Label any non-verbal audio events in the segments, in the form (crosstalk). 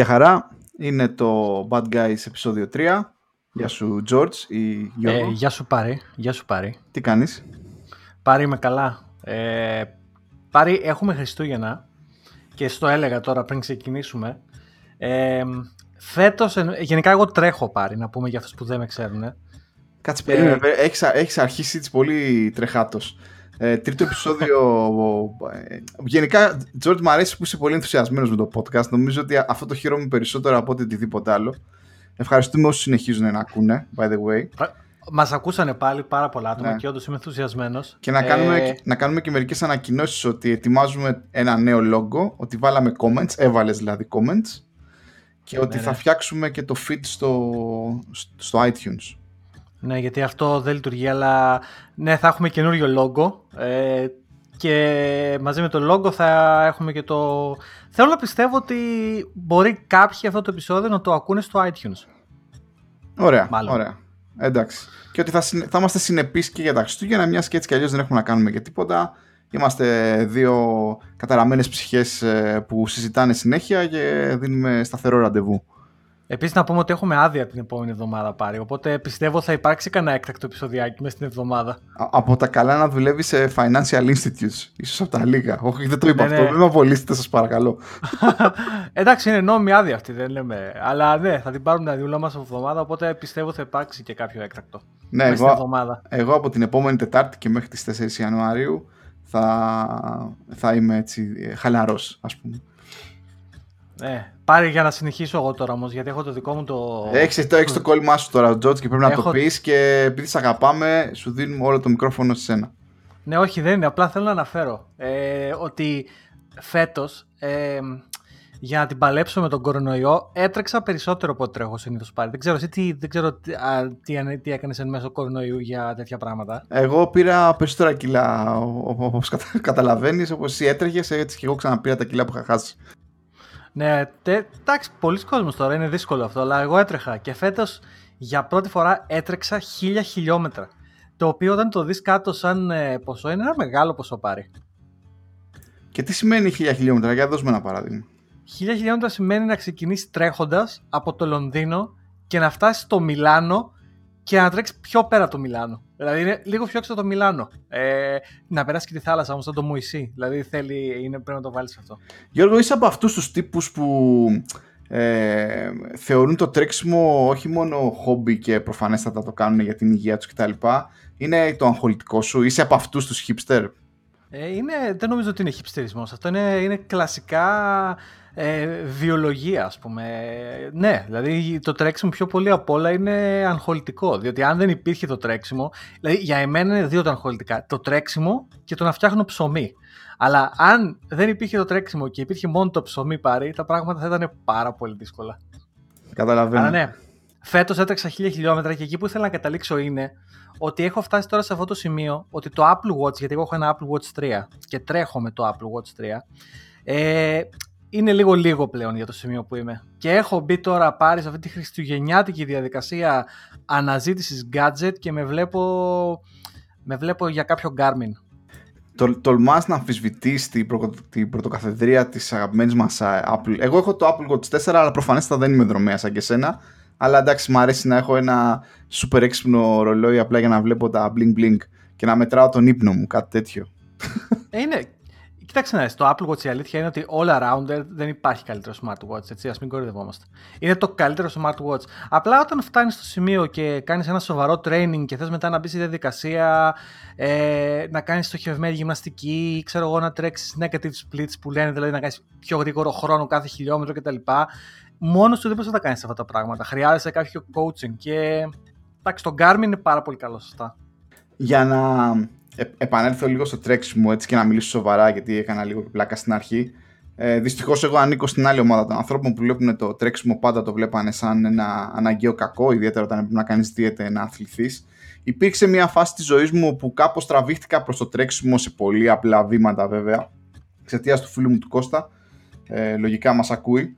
Γεια χαρά, είναι το Bad Guys επεισόδιο 3. Γεια σου George ή Γιώργο. Ε, γεια σου Πάρη, γεια σου Πάρη. Τι κάνεις; Πάρη είμαι καλά. Ε, Πάρη έχουμε Χριστούγεννα και στο έλεγα τώρα πριν ξεκινήσουμε. Ε, φέτος, γενικά εγώ τρέχω Πάρη να πούμε για αυτούς που δεν με ξέρουν. Κάτσε περίμενε, έχεις, έχεις αρχίσει έτσι πολύ τρεχάτος. Ε, τρίτο επεισόδιο. Ε, γενικά, George, μου αρέσει που είσαι πολύ ενθουσιασμένος με το podcast. Νομίζω ότι αυτό το χαίρομαι περισσότερο από οτιδήποτε άλλο. Ευχαριστούμε όσους συνεχίζουν να ακούνε, by the way. Μας ακούσανε πάλι πάρα πολλά άτομα ναι. και όντως είμαι ενθουσιασμένος. Και να κάνουμε, ε... να κάνουμε και μερικές ανακοινώσεις ότι ετοιμάζουμε ένα νέο logo, ότι βάλαμε comments, έβαλες δηλαδή comments, και ότι ναι, θα ναι. φτιάξουμε και το feed στο, στο iTunes. Ναι, γιατί αυτό δεν λειτουργεί, αλλά ναι, θα έχουμε καινούριο logo ε, και μαζί με το logo θα έχουμε και το... Θέλω να πιστεύω ότι μπορεί κάποιοι αυτό το επεισόδιο να το ακούνε στο iTunes. Ωραία, Μάλλον. ωραία. Εντάξει. Και ότι θα, θα είμαστε συνεπείς και για τα Χριστούγεννα, μιας και έτσι κι αλλιώς δεν έχουμε να κάνουμε και τίποτα. Είμαστε δύο καταραμένες ψυχές ε, που συζητάνε συνέχεια και δίνουμε σταθερό ραντεβού. Επίσης, να πούμε ότι έχουμε άδεια την επόμενη εβδομάδα πάρει. Οπότε πιστεύω θα υπάρξει κανένα έκτακτο επεισοδιάκι μέσα στην εβδομάδα. από τα καλά να δουλεύει σε financial institutes. ίσως από τα λίγα. Όχι, δεν το είπα ναι, αυτό. Ναι. Δεν με απολύσετε, σας παρακαλώ. (laughs) Εντάξει, είναι νόμιμη άδεια αυτή, δεν λέμε. Αλλά ναι, θα την πάρουμε τη δουλειά μας από εβδομάδα. Οπότε πιστεύω θα υπάρξει και κάποιο έκτακτο. Ναι, εγώ, εβδομάδα. εγώ από την επόμενη Τετάρτη και μέχρι τις 4 Ιανουαρίου θα, θα είμαι έτσι ε, χαλαρός, ας πούμε. Ναι, πάρε για να συνεχίσω εγώ τώρα όμως, γιατί έχω το δικό μου το. Έχεις το, έχεις το κόλλημά σου τώρα, Τζότ, και πρέπει έχω... να το πεις και επειδή σε αγαπάμε, σου δίνουμε όλο το μικρόφωνο σε σένα. Ναι, όχι, δεν είναι. Απλά θέλω να αναφέρω ε, ότι φέτος ε, για να την παλέψω με τον κορονοϊό έτρεξα περισσότερο από ό,τι τρέχω συνήθως πάλι. Δεν ξέρω, εσύ τι, δεν ξέρω τι, τι, τι έκανες εν μέσω κορονοϊού για τέτοια πράγματα. Εγώ πήρα περισσότερα κιλά, όπως καταλαβαίνεις, όπως εσύ έτρεχες, έτσι και εγώ ξαναπήρα τα κιλά που είχα χάσει. Ναι, εντάξει, πολλοί κόσμος τώρα, είναι δύσκολο αυτό, αλλά εγώ έτρεχα και φέτος για πρώτη φορά έτρεξα χίλια χιλιόμετρα. Το οποίο όταν το δεις κάτω σαν ε, ποσό είναι ένα μεγάλο ποσό πάρει. Και τι σημαίνει χίλια χιλιόμετρα, για δώσουμε ένα παράδειγμα. Χίλια χιλιόμετρα σημαίνει να ξεκινήσεις τρέχοντας από το Λονδίνο και να φτάσεις στο Μιλάνο και να τρέξει πιο πέρα από το Μιλάνο. Δηλαδή είναι λίγο πιο έξω από το Μιλάνο. Ε, να περάσει και τη θάλασσα όμως, σαν το Μουησί. Δηλαδή θέλει, είναι, πρέπει να το βάλεις αυτό. Γιώργο, είσαι από αυτούς τους τύπους που ε, θεωρούν το τρέξιμο όχι μόνο χόμπι και προφανέστατα το κάνουν για την υγεία τους κτλ. Είναι το αγχολητικό σου, είσαι από αυτούς τους hipster; Ε, είναι, δεν νομίζω ότι είναι hipsterismo. Αυτό είναι, είναι κλασικά ε, βιολογία, ας πούμε. Ναι, δηλαδή το τρέξιμο πιο πολύ απ' όλα είναι αγχολητικό. Διότι αν δεν υπήρχε το τρέξιμο, δηλαδή για εμένα είναι δύο τα αγχολητικά. Το τρέξιμο και το να φτιάχνω ψωμί. Αλλά αν δεν υπήρχε το τρέξιμο και υπήρχε μόνο το ψωμί πάρει, τα πράγματα θα ήταν πάρα πολύ δύσκολα. Καταλαβαίνω. Αλλά ναι, φέτος έτρεξα χίλια χιλιόμετρα και εκεί που ήθελα να καταλήξω είναι ότι έχω φτάσει τώρα σε αυτό το σημείο ότι το Apple Watch, γιατί εγώ έχω ένα Apple Watch 3 και τρέχω με το Apple Watch 3, ε, είναι λίγο λίγο πλέον για το σημείο που είμαι. Και έχω μπει τώρα πάρει σε αυτή τη χριστουγεννιάτικη διαδικασία αναζήτησης gadget και με βλέπω, με βλέπω για κάποιο Garmin. Το, τολμάς να αμφισβητείς την, προ, την πρωτοκαθεδρία της αγαπημένης μας Apple. Εγώ έχω το Apple Watch 4, αλλά προφανέστατα δεν είμαι δρομέα σαν και σένα. Αλλά εντάξει, μου αρέσει να έχω ένα super έξυπνο ρολόι απλά για να βλέπω τα bling bling και να μετράω τον ύπνο μου, κάτι τέτοιο. Ε, είναι, Κοιτάξτε να δεις, το Apple Watch η αλήθεια είναι ότι all around δεν υπάρχει καλύτερο smartwatch, έτσι, ας μην κορυδευόμαστε. Είναι το καλύτερο smartwatch. Απλά όταν φτάνεις στο σημείο και κάνεις ένα σοβαρό training και θες μετά να μπεις στη διαδικασία, ε, να κάνεις στοχευμένη γυμναστική, ξέρω εγώ να τρέξεις negative splits που λένε, δηλαδή να κάνεις πιο γρήγορο χρόνο κάθε χιλιόμετρο κτλ. Μόνος σου δεν μπορείς να τα κάνεις αυτά τα πράγματα. Χρειάζεσαι κάποιο coaching και εντάξει, το Garmin είναι πάρα πολύ καλό σωστά. Για να ε, επανέλθω λίγο στο τρέξιμο έτσι και να μιλήσω σοβαρά γιατί έκανα λίγο πλάκα στην αρχή. Ε, Δυστυχώς, εγώ ανήκω στην άλλη ομάδα των ανθρώπων που βλέπουν το τρέξιμο πάντα το βλέπανε σαν ένα αναγκαίο κακό, ιδιαίτερα όταν πρέπει να κάνεις δίαιτα να αθληθείς. Υπήρξε μια φάση της ζωής μου που κάπως τραβήχτηκα προς το τρέξιμο σε πολύ απλά βήματα βέβαια, εξαιτίας του φίλου μου του Κώστα. Ε, λογικά μας ακούει.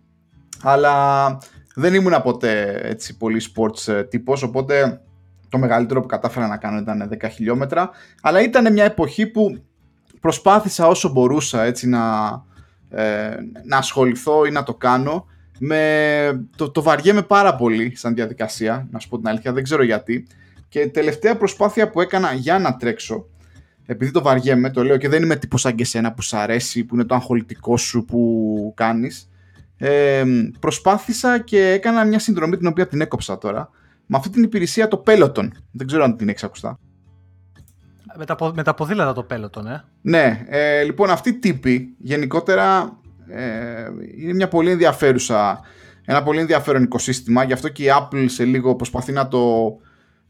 Αλλά δεν ήμουν ποτέ έτσι πολύ sports ε, τύπος, οπότε το μεγαλύτερο που κατάφερα να κάνω ήταν 10 χιλιόμετρα, αλλά ήταν μια εποχή που προσπάθησα όσο μπορούσα έτσι να, ε, να ασχοληθώ ή να το κάνω Με... Το, το βαριέμαι πάρα πολύ σαν διαδικασία, να σου πω την αλήθεια, δεν ξέρω γιατί. Και τελευταία προσπάθεια που έκανα για να τρέξω, επειδή το βαριέμαι, το λέω και δεν είμαι τύπος σαν και σένα που σ' αρέσει, που είναι το αγχολητικό σου που κάνεις, ε, προσπάθησα και έκανα μια συνδρομή την οποία την έκοψα τώρα, με αυτή την υπηρεσία το Peloton. Δεν ξέρω αν την έχεις ακουστά. Με τα, με τα ποδήλατα το Peloton, ε. Ναι, ε, λοιπόν αυτή η τύπη γενικότερα ε, είναι μια πολύ ενδιαφέρουσα, ένα πολύ ενδιαφέρον οικοσύστημα, γι' αυτό και η Apple σε λίγο προσπαθεί να, το,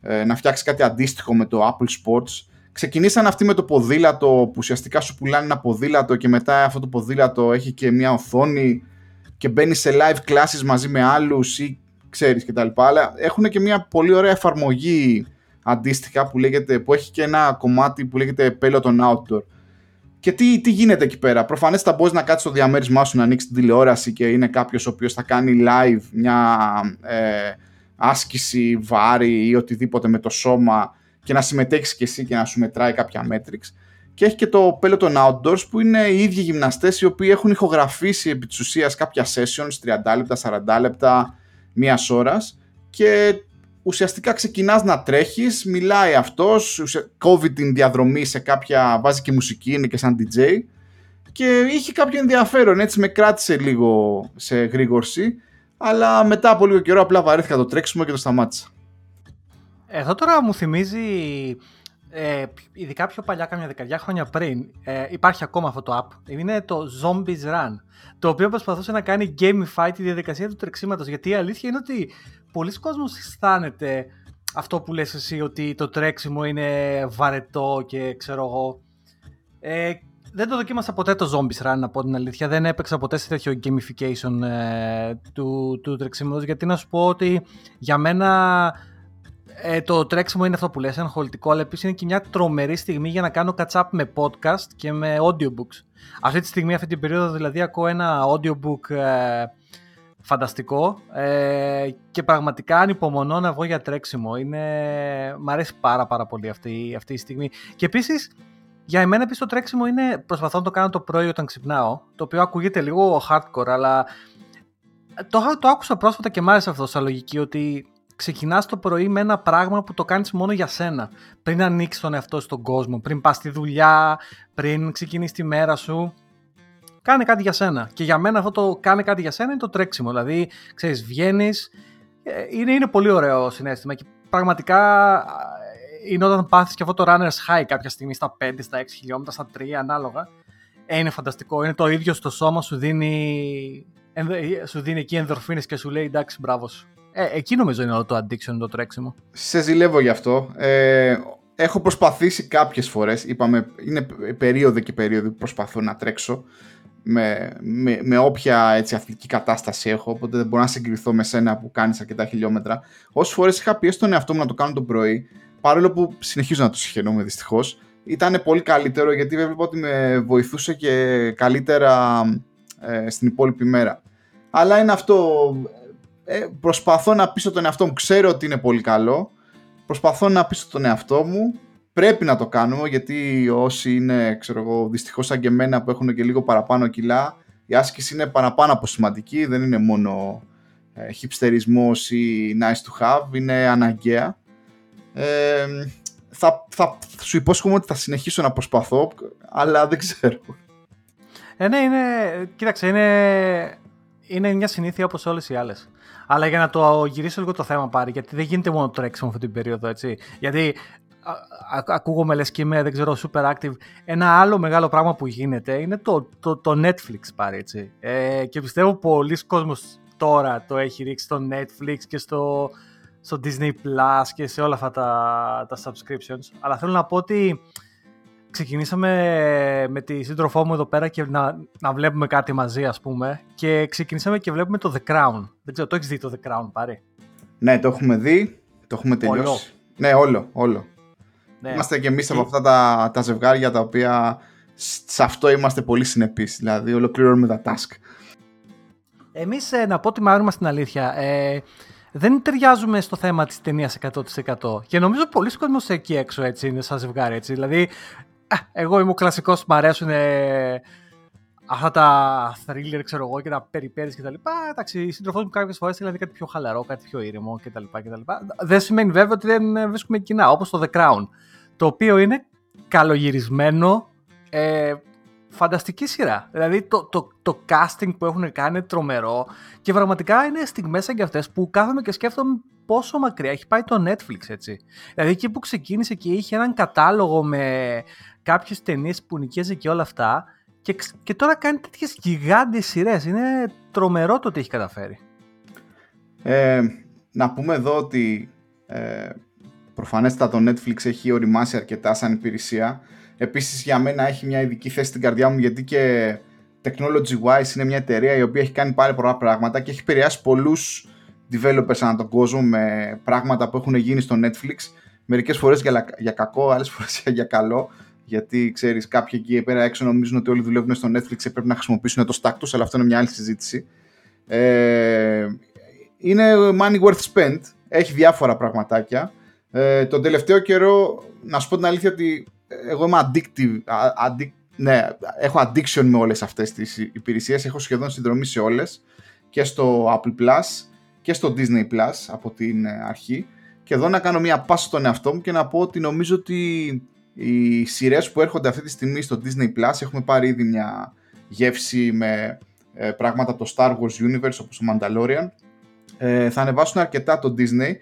ε, να φτιάξει κάτι αντίστοιχο με το Apple Sports. Ξεκινήσαν αυτοί με το ποδήλατο που ουσιαστικά σου πουλάνε ένα ποδήλατο και μετά αυτό το ποδήλατο έχει και μια οθόνη και μπαίνει σε live classes μαζί με άλλους ή ξέρεις κτλ. Αλλά έχουν και μια πολύ ωραία εφαρμογή αντίστοιχα που, λέγεται, που έχει και ένα κομμάτι που λέγεται Peloton Outdoor. Και τι, τι γίνεται εκεί πέρα; Προφανές μπορείς να κάτσεις στο διαμέρισμά σου να ανοίξεις την τηλεόραση και είναι κάποιος ο οποίος θα κάνει live μια ε, άσκηση, βάρη ή οτιδήποτε με το σώμα και να συμμετέχεις κι εσύ και να σου μετράει κάποια metrics. Και έχει και το Peloton Outdoors που είναι οι ίδιοι γυμναστές οι οποίοι έχουν ηχογραφήσει επί της ουσίας κάποια sessions 30 λεπτά, 40 λεπτά, μία ώρας και ουσιαστικά ξεκινάς να τρέχεις, μιλάει αυτός, κόβει την διαδρομή σε κάποια, βάζει και μουσική, είναι και σαν DJ και είχε κάποιο ενδιαφέρον, έτσι με κράτησε λίγο σε γρήγορση αλλά μετά από λίγο καιρό απλά βαρέθηκα το τρέξιμο και το σταμάτησα. Εδώ τώρα μου θυμίζει, ε, ειδικά πιο παλιά, κάμια δεκαετία χρόνια πριν, ε, υπάρχει ακόμα αυτό το app. Είναι το Zombies Run, το οποίο προσπαθούσε να κάνει gamify τη διαδικασία του τρεξίματος, γιατί η αλήθεια είναι ότι πολλοί κόσμος αισθάνεται αυτό που λες εσύ ότι το τρέξιμο είναι βαρετό και ξέρω εγώ. Ε, δεν το δοκίμασα ποτέ το Zombies Run, να πω την αλήθεια. Δεν έπαιξα ποτέ σε τέτοιο gamification ε, του, του τρεξίματος, γιατί να σου πω ότι για μένα ε, το τρέξιμο είναι αυτό που λες, χολητικό, αλλά επίσης είναι και μια τρομερή στιγμή για να κάνω catch-up με podcast και με audiobooks. Αυτή τη στιγμή, αυτή την περίοδο δηλαδή, ακούω ένα audiobook ε, φανταστικό ε, και πραγματικά ανυπομονώ να βγω για τρέξιμο. Είναι... Μ' αρέσει πάρα πάρα πολύ αυτή, αυτή η στιγμή. Και επίσης, για εμένα επίσης το τρέξιμο είναι, προσπαθώ να το κάνω το πρωί όταν ξυπνάω, το οποίο ακούγεται λίγο hardcore, αλλά το, το άκουσα πρόσφατα και μ' άρεσε αυτό σαν λογική, ότι ξεκινάς το πρωί με ένα πράγμα που το κάνεις μόνο για σένα. Πριν ανοίξεις τον εαυτό στον κόσμο, πριν πας στη δουλειά, πριν ξεκινήσεις τη μέρα σου κάνε κάτι για σένα. Και για μένα αυτό το κάνε κάτι για σένα είναι το τρέξιμο. Δηλαδή, ξέρεις, βγαίνεις. Ε, είναι, είναι πολύ ωραίο συνέστημα και πραγματικά ε, είναι όταν πάθεις και αυτό το runner's high κάποια στιγμή στα 5, στα 6 χιλιόμετρα, στα 3 ανάλογα. Ε, είναι φανταστικό. Είναι το ίδιο στο σώμα, σου δίνει, σου δίνει εκεί ενδορφίνες και σου λέει εντάξει μπράβο σου. Ε, εκεί νομίζω είναι όλο το addiction, το τρέξιμο. Σε ζηλεύω γι' αυτό. Ε, έχω προσπαθήσει κάποιες φορές, είπαμε, είναι περίοδο και περίοδο που προσπαθώ να τρέξω με, με, με όποια έτσι, αθλητική κατάσταση έχω, οπότε δεν μπορώ να συγκριθώ με σένα που κάνεις αρκετά χιλιόμετρα. Όσες φορές είχα πιέσει τον εαυτό μου να το κάνω το πρωί, παρόλο που συνεχίζω να το συγχαινούμε δυστυχώς, ήταν πολύ καλύτερο γιατί βέβαια ότι με βοηθούσε και καλύτερα ε, στην υπόλοιπη μέρα. Αλλά είναι αυτό. Ε, προσπαθώ να πείσω τον εαυτό μου. Ξέρω ότι είναι πολύ καλό. Προσπαθώ να πείσω τον εαυτό μου πρέπει να το κάνουμε γιατί όσοι είναι, ξέρω εγώ, δυστυχώς σαν και εμένα που έχουν και λίγο παραπάνω κιλά, η άσκηση είναι παραπάνω από σημαντική, δεν είναι μόνο ε, χιπστερισμός ή nice to have, είναι αναγκαία. Ε, θα, θα σου υπόσχομαι ότι θα συνεχίσω να προσπαθώ, αλλά δεν ξέρω. Ε, ναι, είναι, κοίταξε, είναι, είναι μια συνήθεια όπως όλες οι άλλες. Αλλά για να το γυρίσω λίγο το θέμα πάρει, γιατί δεν γίνεται μόνο τρέξιμο αυτή την περίοδο, έτσι. Γιατί ακούγομαι λες και είμαι, δεν ξέρω, super active. Ένα άλλο μεγάλο πράγμα που γίνεται είναι το, το, το Netflix πάρει, έτσι. Ε, και πιστεύω πολλοί κόσμος τώρα το έχει ρίξει στο Netflix και στο, στο Disney Plus και σε όλα αυτά τα, τα subscriptions. Αλλά θέλω να πω ότι ξεκινήσαμε με τη σύντροφό μου εδώ πέρα και να, να βλέπουμε κάτι μαζί, ας πούμε. Και ξεκινήσαμε και βλέπουμε το The Crown. Δεν ξέρω, το έχεις δει το The Crown, πάρει. Ναι, το έχουμε δει. Το έχουμε τελειώσει. Όλο. Ναι, όλο, όλο. Ναι. Είμαστε και εμείς από αυτά τα, τα ζευγάρια τα οποία σε αυτό είμαστε πολύ συνεπείς. Δηλαδή, ολοκληρώνουμε τα task. Εμείς, ε, να πω ότι μάλλον στην αλήθεια, ε, δεν ταιριάζουμε στο θέμα της ταινίας 100%. Και νομίζω πολλοί κόσμοι εκεί έξω έτσι είναι σαν ζευγάρι. Έτσι. Δηλαδή, εγώ είμαι ο κλασικός, μου αρέσουν. Ε, αυτά τα thriller, ξέρω εγώ, και τα περιπέρειες και τα λοιπά, εντάξει, η σύντροφό μου κάποιες φορές δηλαδή κάτι πιο χαλαρό, κάτι πιο ήρεμο και τα λοιπά και τα λοιπά. Δεν σημαίνει βέβαια ότι δεν βρίσκουμε κοινά, όπως το The Crown, το οποίο είναι καλογυρισμένο, ε, φανταστική σειρά. Δηλαδή το, το, το casting που έχουν κάνει είναι τρομερό και πραγματικά είναι στιγμές σαν και αυτές που κάθομαι και σκέφτομαι πόσο μακριά έχει πάει το Netflix έτσι. Δηλαδή εκεί που ξεκίνησε και είχε έναν κατάλογο με κάποιες ταινίες που νοικιάζει και όλα αυτά και, και τώρα κάνει τέτοιες γιγάντιες σειρές. Είναι τρομερό το τι έχει καταφέρει. Ε, να πούμε εδώ ότι ε, προφανέστατα το Netflix έχει οριμάσει αρκετά σαν υπηρεσία Επίσης για μένα έχει μια ειδική θέση στην καρδιά μου γιατί και technology wise είναι μια εταιρεία η οποία έχει κάνει πάρα πολλά πράγματα και έχει επηρεάσει πολλούς developers ανά τον κόσμο με πράγματα που έχουν γίνει στο Netflix μερικές φορές για, για κακό, άλλες φορές (laughs) για καλό γιατί ξέρεις κάποιοι εκεί πέρα έξω νομίζουν ότι όλοι δουλεύουν στο Netflix και πρέπει να χρησιμοποιήσουν το stack τους αλλά αυτό είναι μια άλλη συζήτηση. Ε, είναι money worth spent. Έχει διάφορα πραγματάκια. Ε, τον τελευταίο καιρό να σου πω την αλήθεια ότι εγώ είμαι addictive, addic, ναι, έχω addiction με όλες αυτές τις υπηρεσίες, έχω σχεδόν συνδρομή σε όλες. Και στο Apple Plus και στο Disney Plus από την ε, αρχή. Και εδώ να κάνω μια πάση στον εαυτό μου και να πω ότι νομίζω ότι οι σειρές που έρχονται αυτή τη στιγμή στο Disney Plus έχουμε πάρει ήδη μια γεύση με ε, πράγματα από το Star Wars Universe όπως το Mandalorian ε, θα ανεβάσουν αρκετά το Disney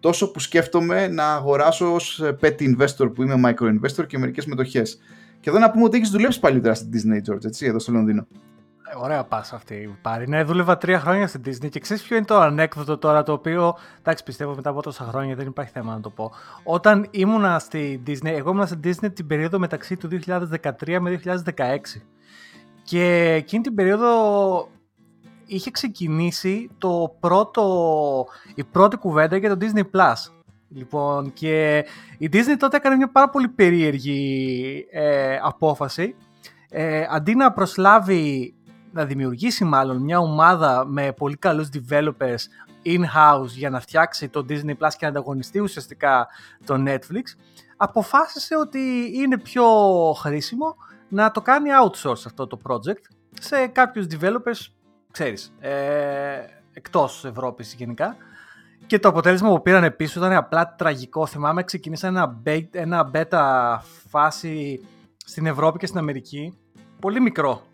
τόσο που σκέφτομαι να αγοράσω ως ε, petty investor που είμαι micro investor και μερικές μετοχές. Και εδώ να πούμε ότι έχεις δουλέψει παλιότερα στην Disney, George, έτσι, εδώ στο Λονδίνο. Ε, ωραία πάσα αυτή πάρει. Ναι, δούλευα τρία χρόνια στην Disney και ξέρεις ποιο είναι το ανέκδοτο τώρα το οποίο. Εντάξει, πιστεύω μετά από τόσα χρόνια δεν υπάρχει θέμα να το πω. Όταν ήμουνα στη Disney, εγώ ήμουνα στη Disney την περίοδο μεταξύ του 2013 με 2016. Και εκείνη την περίοδο είχε ξεκινήσει το πρώτο, η πρώτη κουβέντα για το Disney Plus. Λοιπόν, και η Disney τότε έκανε μια πάρα πολύ περίεργη ε, απόφαση. Ε, αντί να προσλάβει, να δημιουργήσει μάλλον μια ομάδα με πολύ καλούς developers in-house για να φτιάξει το Disney Plus και να ανταγωνιστεί ουσιαστικά το Netflix, αποφάσισε ότι είναι πιο χρήσιμο να το κάνει outsource αυτό το project σε κάποιους developers ξέρεις, ε, εκτός Ευρώπης γενικά. Και το αποτέλεσμα που πήραν πίσω ήταν απλά τραγικό. Θυμάμαι ξεκινήσαν ένα, ένα beta φάση στην Ευρώπη και στην Αμερική. Πολύ μικρό.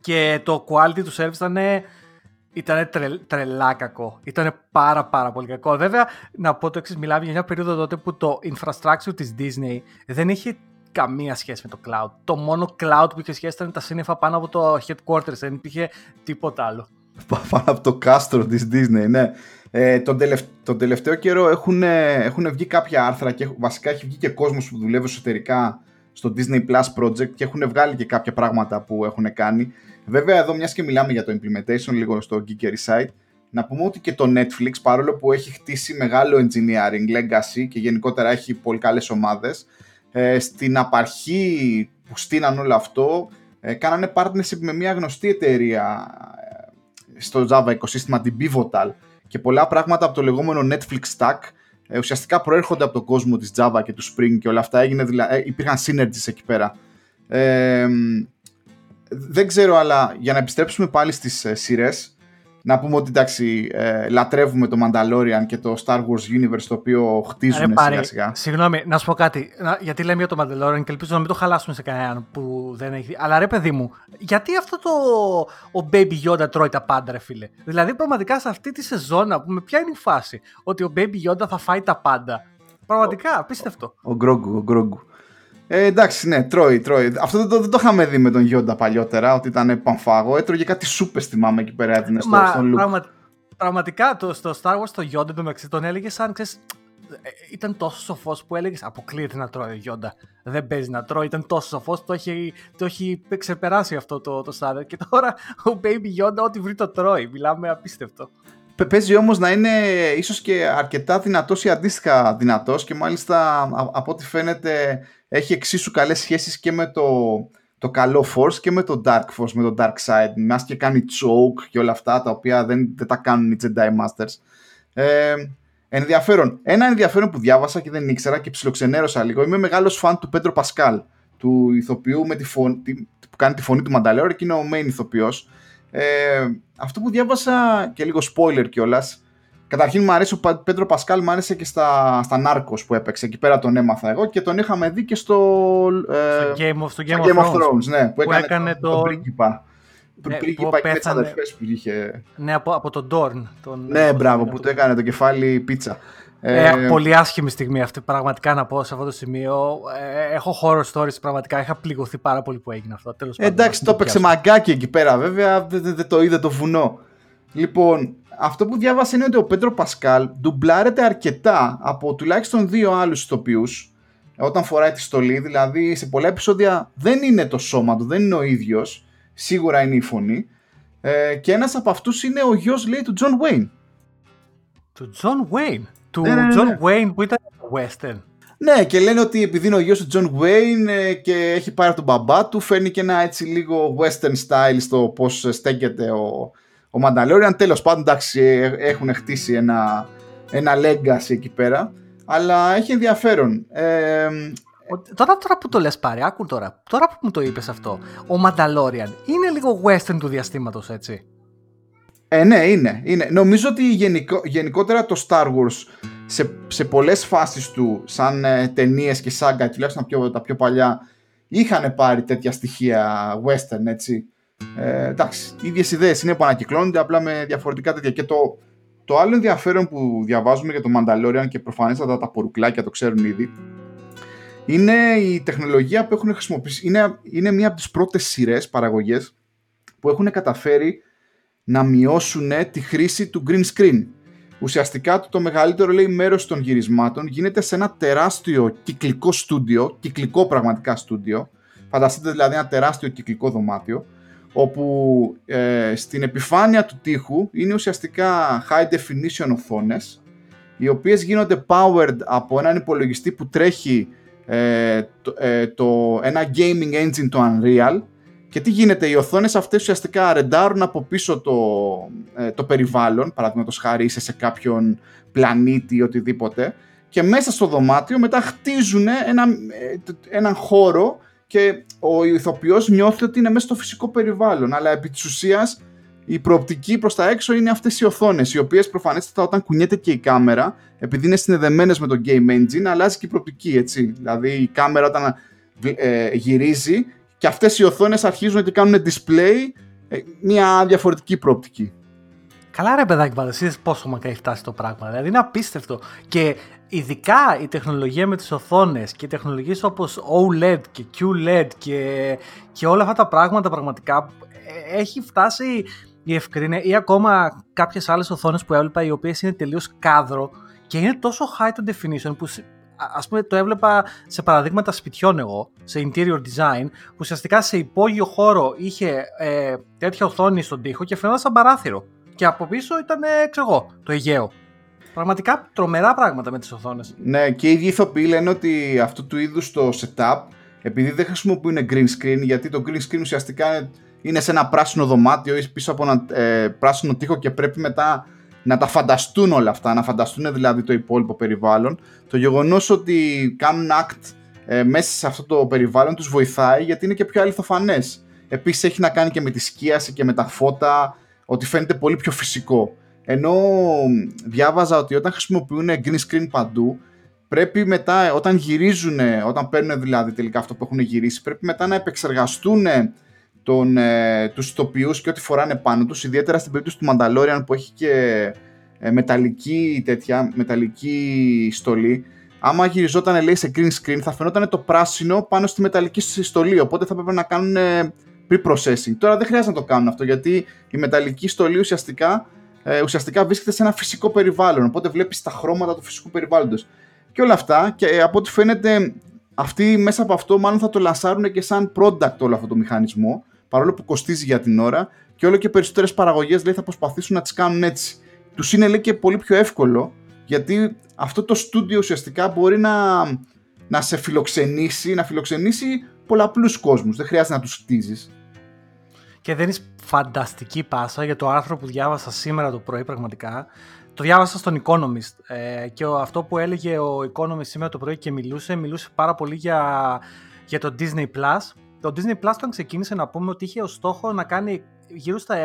Και το quality του service ήταν, ήταν τρελά κακό. Ήταν πάρα πάρα πολύ κακό. Βέβαια, να πω το εξής, μιλάμε για μια περίοδο τότε που το infrastructure της Disney δεν είχε καμία σχέση με το cloud. Το μόνο cloud που είχε σχέση ήταν τα σύννεφα πάνω από το headquarters, δεν υπήρχε τίποτα άλλο. Πάνω από το κάστρο της Disney, ναι. Ε, τον, τον τελευταίο καιρό έχουν, έχουν βγει κάποια άρθρα και βασικά έχει βγει και κόσμος που δουλεύει εσωτερικά στο Disney Plus Project και έχουν βγάλει και κάποια πράγματα που έχουν κάνει. Βέβαια εδώ μιας και μιλάμε για το implementation λίγο στο Geekery site, να πούμε ότι και το Netflix παρόλο που έχει χτίσει μεγάλο engineering, legacy και γενικότερα έχει πολύ καλές ομάδες, ε, στην απαρχή που στείναν όλο αυτό ε, κάνανε partnership με μια γνωστή εταιρεία ε, στο Java οικοσύστημα, την Pivotal και πολλά πράγματα από το λεγόμενο Netflix Stack ε, ουσιαστικά προέρχονται από τον κόσμο της Java και του Spring και όλα αυτά έγινε, ε, υπήρχαν synergies εκεί πέρα. Ε, δεν ξέρω, αλλά για να επιστρέψουμε πάλι στις ε, σειρές, να πούμε ότι εντάξει, ε, λατρεύουμε το Mandalorian και το Star Wars Universe το οποίο χτίζουν σιγά σιγά. Συγγνώμη, να σου πω κάτι. γιατί λέμε για το Mandalorian και ελπίζω να μην το χαλάσουμε σε κανέναν που δεν έχει. Αλλά ρε παιδί μου, γιατί αυτό το ο Baby Yoda τρώει τα πάντα, ρε φίλε; Δηλαδή, πραγματικά σε αυτή τη σεζόν, να πούμε, ποια είναι η φάση; Ότι ο Baby Yoda θα φάει τα πάντα. Πραγματικά, απίστευτο. Ο Γκρόγκου, ο Γκρόγκου. Ε, εντάξει, ναι, τρώει, τρώει. Αυτό δεν το, δεν το είχαμε δει με τον Γιόντα παλιότερα, ότι ήταν πανφάγο. Έτρωγε κάτι σούπες, θυμάμαι εκεί πέρα, έδινε στο, Μα, στον Λουκ. πραγματικά το, στο Star Wars το Γιόντα το μεταξύ τον έλεγε σαν ξέρεις, ε, ήταν τόσο σοφός που έλεγες Αποκλείεται να τρώει ο Γιόντα. Δεν παίζει να τρώει. Ήταν τόσο σοφός, το έχει, το έχει ξεπεράσει αυτό το, το στάδιο. Και τώρα ο Baby Γιόντα, ό,τι βρει το τρώει. Μιλάμε απίστευτο. Παίζει όμως να είναι ίσως και αρκετά δυνατός ή αντίστοιχα δυνατός και μάλιστα από ό,τι φαίνεται έχει εξίσου καλές σχέσεις και με το, το καλό Force και με το Dark Force, με το Dark Side. Μιας και κάνει choke και όλα αυτά τα οποία δεν, δεν τα κάνουν οι Jedi Masters. Ε, ενδιαφέρον. Ένα ενδιαφέρον που διάβασα και δεν ήξερα και ψιλοξενέρωσα λίγο. Είμαι μεγάλος φαν του Πέντρο Πασκάλ, του ηθοποιού με τη φωνή, που κάνει τη φωνή του Μανταλέωρα και είναι ο main ηθοποιός. Ε, αυτό που διάβασα και λίγο spoiler κιόλας. Καταρχήν μου αρέσει ο Πέντρο Πασκάλ, μου άρεσε και στα, στα Νάρκος που έπαιξε. Εκεί πέρα τον έμαθα εγώ και τον είχαμε δει και στο, ε, στο Game of, στο Game of, Thrones, Thrones. ναι, που, που έκανε, έκανε το, τον πρίγκιπα. Ναι, πρίγκιπα και τις αδερφές που είχε. Ναι, από, από τον Dorn. Τον, ναι, μπράβο, που το έκανε το κεφάλι πίτσα. Ε, ε, πολύ άσχημη στιγμή αυτή, πραγματικά να πω σε αυτό το σημείο. Ε, έχω horror stories, πραγματικά είχα πληγωθεί πάρα πολύ που έγινε αυτό. Τέλος ε, εντάξει, το έπαιξε μαγκάκι εκεί πέρα, βέβαια, δεν, δεν το είδε το βουνό. Λοιπόν, αυτό που διάβασα είναι ότι ο Πέντρο Πασκάλ ντουμπλάρεται αρκετά από τουλάχιστον δύο άλλους ηθοποιούς όταν φοράει τη στολή, δηλαδή σε πολλά επεισόδια δεν είναι το σώμα του, δεν είναι ο ίδιος, σίγουρα είναι η φωνή ε, και ένας από αυτούς είναι ο γιος λέει του Τζον Γουέιν. Του Τζον Γουέιν; Του Τζον ναι, Γουέιν ναι, ναι. που ήταν western. Ναι, και λένε ότι επειδή είναι ο γιος του Τζον Γουέιν και έχει πάρει τον μπαμπά του, φέρνει και ένα έτσι λίγο western style στο πώς στέκεται ο, ο Mandalorian. Τέλος πάντων, εντάξει, ε, έχουν χτίσει ένα, ένα legacy εκεί πέρα, αλλά έχει ενδιαφέρον. Ε, Τώρα, τώρα που το λες πάρει, άκου τώρα, τώρα που μου το είπες αυτό, ο Mandalorian είναι λίγο western του διαστήματος, έτσι; Ε, ναι, είναι. είναι. Νομίζω ότι γενικο, γενικότερα το Star Wars σε, σε πολλές φάσεις του, σαν ε, ταινίες και σάγκα, τουλάχιστον τα πιο, τα πιο παλιά, είχαν πάρει τέτοια στοιχεία western, έτσι. Ε, εντάξει, οι ίδιες ιδέες είναι που ανακυκλώνονται, απλά με διαφορετικά τέτοια. Και το, το άλλο ενδιαφέρον που διαβάζουμε για το Mandalorian και προφανέστατα τα πορουκλάκια το ξέρουν ήδη, είναι η τεχνολογία που έχουν χρησιμοποιήσει. Είναι, είναι μία από τις πρώτες σειρές παραγωγές που έχουν καταφέρει να μειώσουν τη χρήση του green screen. Ουσιαστικά το μεγαλύτερο λέει μέρος των γυρισμάτων γίνεται σε ένα τεράστιο κυκλικό στούντιο, κυκλικό πραγματικά στούντιο, φανταστείτε δηλαδή ένα τεράστιο κυκλικό δωμάτιο, όπου ε, στην επιφάνεια του τοίχου είναι ουσιαστικά high definition οθόνες, οι οποίες γίνονται powered από έναν υπολογιστή που τρέχει ε, το, ε, το, ένα gaming engine το Unreal, και τι γίνεται, οι οθόνες αυτές ουσιαστικά ρεντάρουν από πίσω το, ε, το περιβάλλον, παραδείγματος χάρη είσαι σε κάποιον πλανήτη ή οτιδήποτε, και μέσα στο δωμάτιο μετά χτίζουν ένα, ε, έναν χώρο και ο ηθοποιός νιώθει ότι είναι μέσα στο φυσικό περιβάλλον, αλλά επί της ουσίας η προοπτική προς τα έξω είναι αυτές οι οθόνες, οι οποίες προφανέστατα όταν κουνιέται και η κάμερα, επειδή είναι συνδεδεμένες με το Game Engine, αλλάζει και η προοπτική, έτσι. Δηλαδή η κάμερα όταν ε, γυρίζει και αυτές οι οθόνες αρχίζουν και κάνουν display ε, μια διαφορετική πρόπτικη. Καλά ρε παιδάκι πάντως, είδες πόσο μακριά έχει φτάσει το πράγμα, δηλαδή είναι απίστευτο και ειδικά η τεχνολογία με τις οθόνες και οι τεχνολογίες όπως OLED και QLED και, και όλα αυτά τα πράγματα πραγματικά ε, έχει φτάσει η ευκρίνεια ή ακόμα κάποιες άλλες οθόνες που έβλεπα οι οποίες είναι τελείως κάδρο και είναι τόσο high to definition που Α πούμε το έβλεπα σε παραδείγματα σπιτιών εγώ, σε interior design, που ουσιαστικά σε υπόγειο χώρο είχε ε, τέτοια οθόνη στον τοίχο και φαινόταν σαν παράθυρο. Και από πίσω ήταν, ε, ξέρω εγώ, το Αιγαίο. Πραγματικά τρομερά πράγματα με τις οθόνες. Ναι, και οι ίδιοι ηθοποιοί λένε ότι αυτού του είδους το setup, επειδή δεν χρησιμοποιούν green screen, γιατί το green screen ουσιαστικά είναι σε ένα πράσινο δωμάτιο ή πίσω από ένα ε, πράσινο τοίχο και πρέπει μετά να τα φανταστούν όλα αυτά, να φανταστούν δηλαδή το υπόλοιπο περιβάλλον. Το γεγονός ότι κάνουν act ε, μέσα σε αυτό το περιβάλλον τους βοηθάει γιατί είναι και πιο αληθοφανές. Επίσης έχει να κάνει και με τη σκίαση και με τα φώτα, ότι φαίνεται πολύ πιο φυσικό. Ενώ διάβαζα ότι όταν χρησιμοποιούν green screen παντού, πρέπει μετά όταν γυρίζουν, όταν παίρνουν δηλαδή τελικά αυτό που έχουν γυρίσει, πρέπει μετά να επεξεργαστούν τον, ε, τους ηθοποιούς και ό,τι φοράνε πάνω τους, ιδιαίτερα στην περίπτωση του Mandalorian που έχει και ε, μεταλλική τέτοια, μεταλλική στολή. Άμα γυριζόταν λέει σε green screen θα φαινόταν το πράσινο πάνω στη μεταλλική στολή, οπότε θα πρέπει να κάνουν ε, pre-processing. Τώρα δεν χρειάζεται να το κάνουν αυτό γιατί η μεταλλική στολή ουσιαστικά, ε, ουσιαστικά βρίσκεται σε ένα φυσικό περιβάλλον, οπότε βλέπεις τα χρώματα του φυσικού περιβάλλοντος. Και όλα αυτά και ε, από ό,τι φαίνεται αυτοί μέσα από αυτό μάλλον θα το λασάρουν και σαν product όλο αυτό το μηχανισμό παρόλο που κοστίζει για την ώρα και όλο και περισσότερες παραγωγές λέει, θα προσπαθήσουν να τις κάνουν έτσι. Τους είναι λέει και πολύ πιο εύκολο γιατί αυτό το στούντιο ουσιαστικά μπορεί να, να σε φιλοξενήσει, να φιλοξενήσει πολλαπλούς κόσμους. Δεν χρειάζεται να τους χτίζεις. Και δεν είναι φανταστική πάσα για το άρθρο που διάβασα σήμερα το πρωί πραγματικά. Το διάβασα στον Economist ε, και αυτό που έλεγε ο Economist σήμερα το πρωί και μιλούσε, μιλούσε πάρα πολύ για για το Disney Plus. Το Disney Plus όταν ξεκίνησε να πούμε ότι είχε ως στόχο να κάνει γύρω στα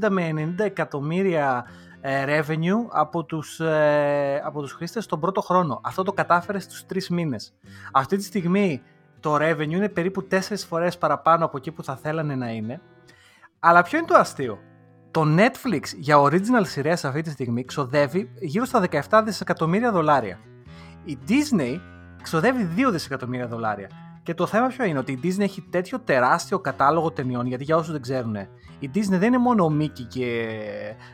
60 με 90 εκατομμύρια ε, revenue από τους, ε, από τους χρήστες τον πρώτο χρόνο. Αυτό το κατάφερε στους τρεις μήνες. Αυτή τη στιγμή το revenue είναι περίπου τέσσερις φορές παραπάνω από εκεί που θα θέλανε να είναι. Αλλά ποιο είναι το αστείο; Το Netflix για original σειρές αυτή τη στιγμή ξοδεύει γύρω στα 17 δισεκατομμύρια δολάρια. Η Disney ξοδεύει 2 δισεκατομμύρια δολάρια. Και το θέμα ποιο είναι, ότι η Disney έχει τέτοιο τεράστιο κατάλογο ταινιών, γιατί για όσους δεν ξέρουν, η Disney δεν είναι μόνο ο Mickey και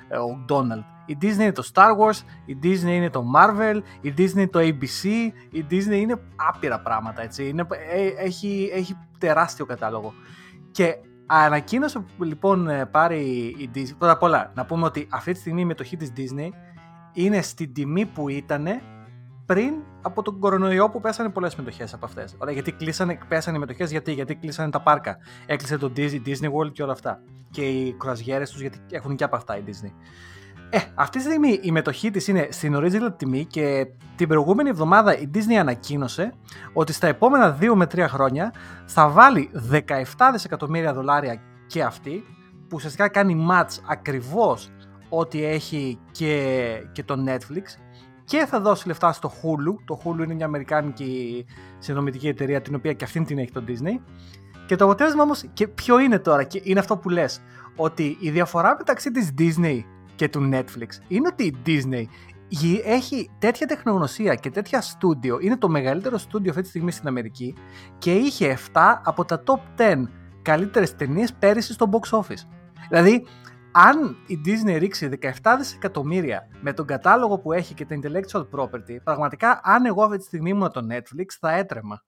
ε, ο Donald. Η Disney είναι το Star Wars, η Disney είναι το Marvel, η Disney είναι το ABC, η Disney είναι άπειρα πράγματα, έτσι. Είναι, ε, έχει, έχει τεράστιο κατάλογο. Και ανακοίνωσε που λοιπόν ε, πάρει η Disney, πρώτα απ' όλα να πούμε ότι αυτή τη στιγμή η μετοχή της Disney είναι στην τιμή που ήταν πριν από τον κορονοϊό που πέσανε πολλές μετοχέ από αυτές. Ωραία, γιατί κλείσανε, πέσανε οι μετοχές, γιατί, γιατί κλείσανε τα πάρκα. Έκλεισε το Disney, Disney World και όλα αυτά. Και οι κρουαζιέρες τους, γιατί έχουν και από αυτά η Disney. Ε, αυτή τη στιγμή η μετοχή της είναι στην original τιμή και την προηγούμενη εβδομάδα η Disney ανακοίνωσε ότι στα επόμενα 2 με 3 χρόνια θα βάλει 17 δισεκατομμύρια δολάρια και αυτή που ουσιαστικά κάνει match ακριβώς ό,τι έχει και, και το Netflix και θα δώσει λεφτά στο Hulu. Το Hulu είναι μια αμερικάνικη συνδρομητική εταιρεία την οποία και αυτήν την έχει το Disney. Και το αποτέλεσμα όμως και ποιο είναι τώρα και είναι αυτό που λες ότι η διαφορά μεταξύ της Disney και του Netflix είναι ότι η Disney έχει τέτοια τεχνογνωσία και τέτοια στούντιο, είναι το μεγαλύτερο στούντιο αυτή τη στιγμή στην Αμερική και είχε 7 από τα top 10 καλύτερες ταινίες πέρυσι στο box office. Δηλαδή, αν η Disney ρίξει 17 δισεκατομμύρια με τον κατάλογο που έχει και τα intellectual property, πραγματικά αν εγώ αυτή τη στιγμή ήμουν το Netflix θα έτρεμα.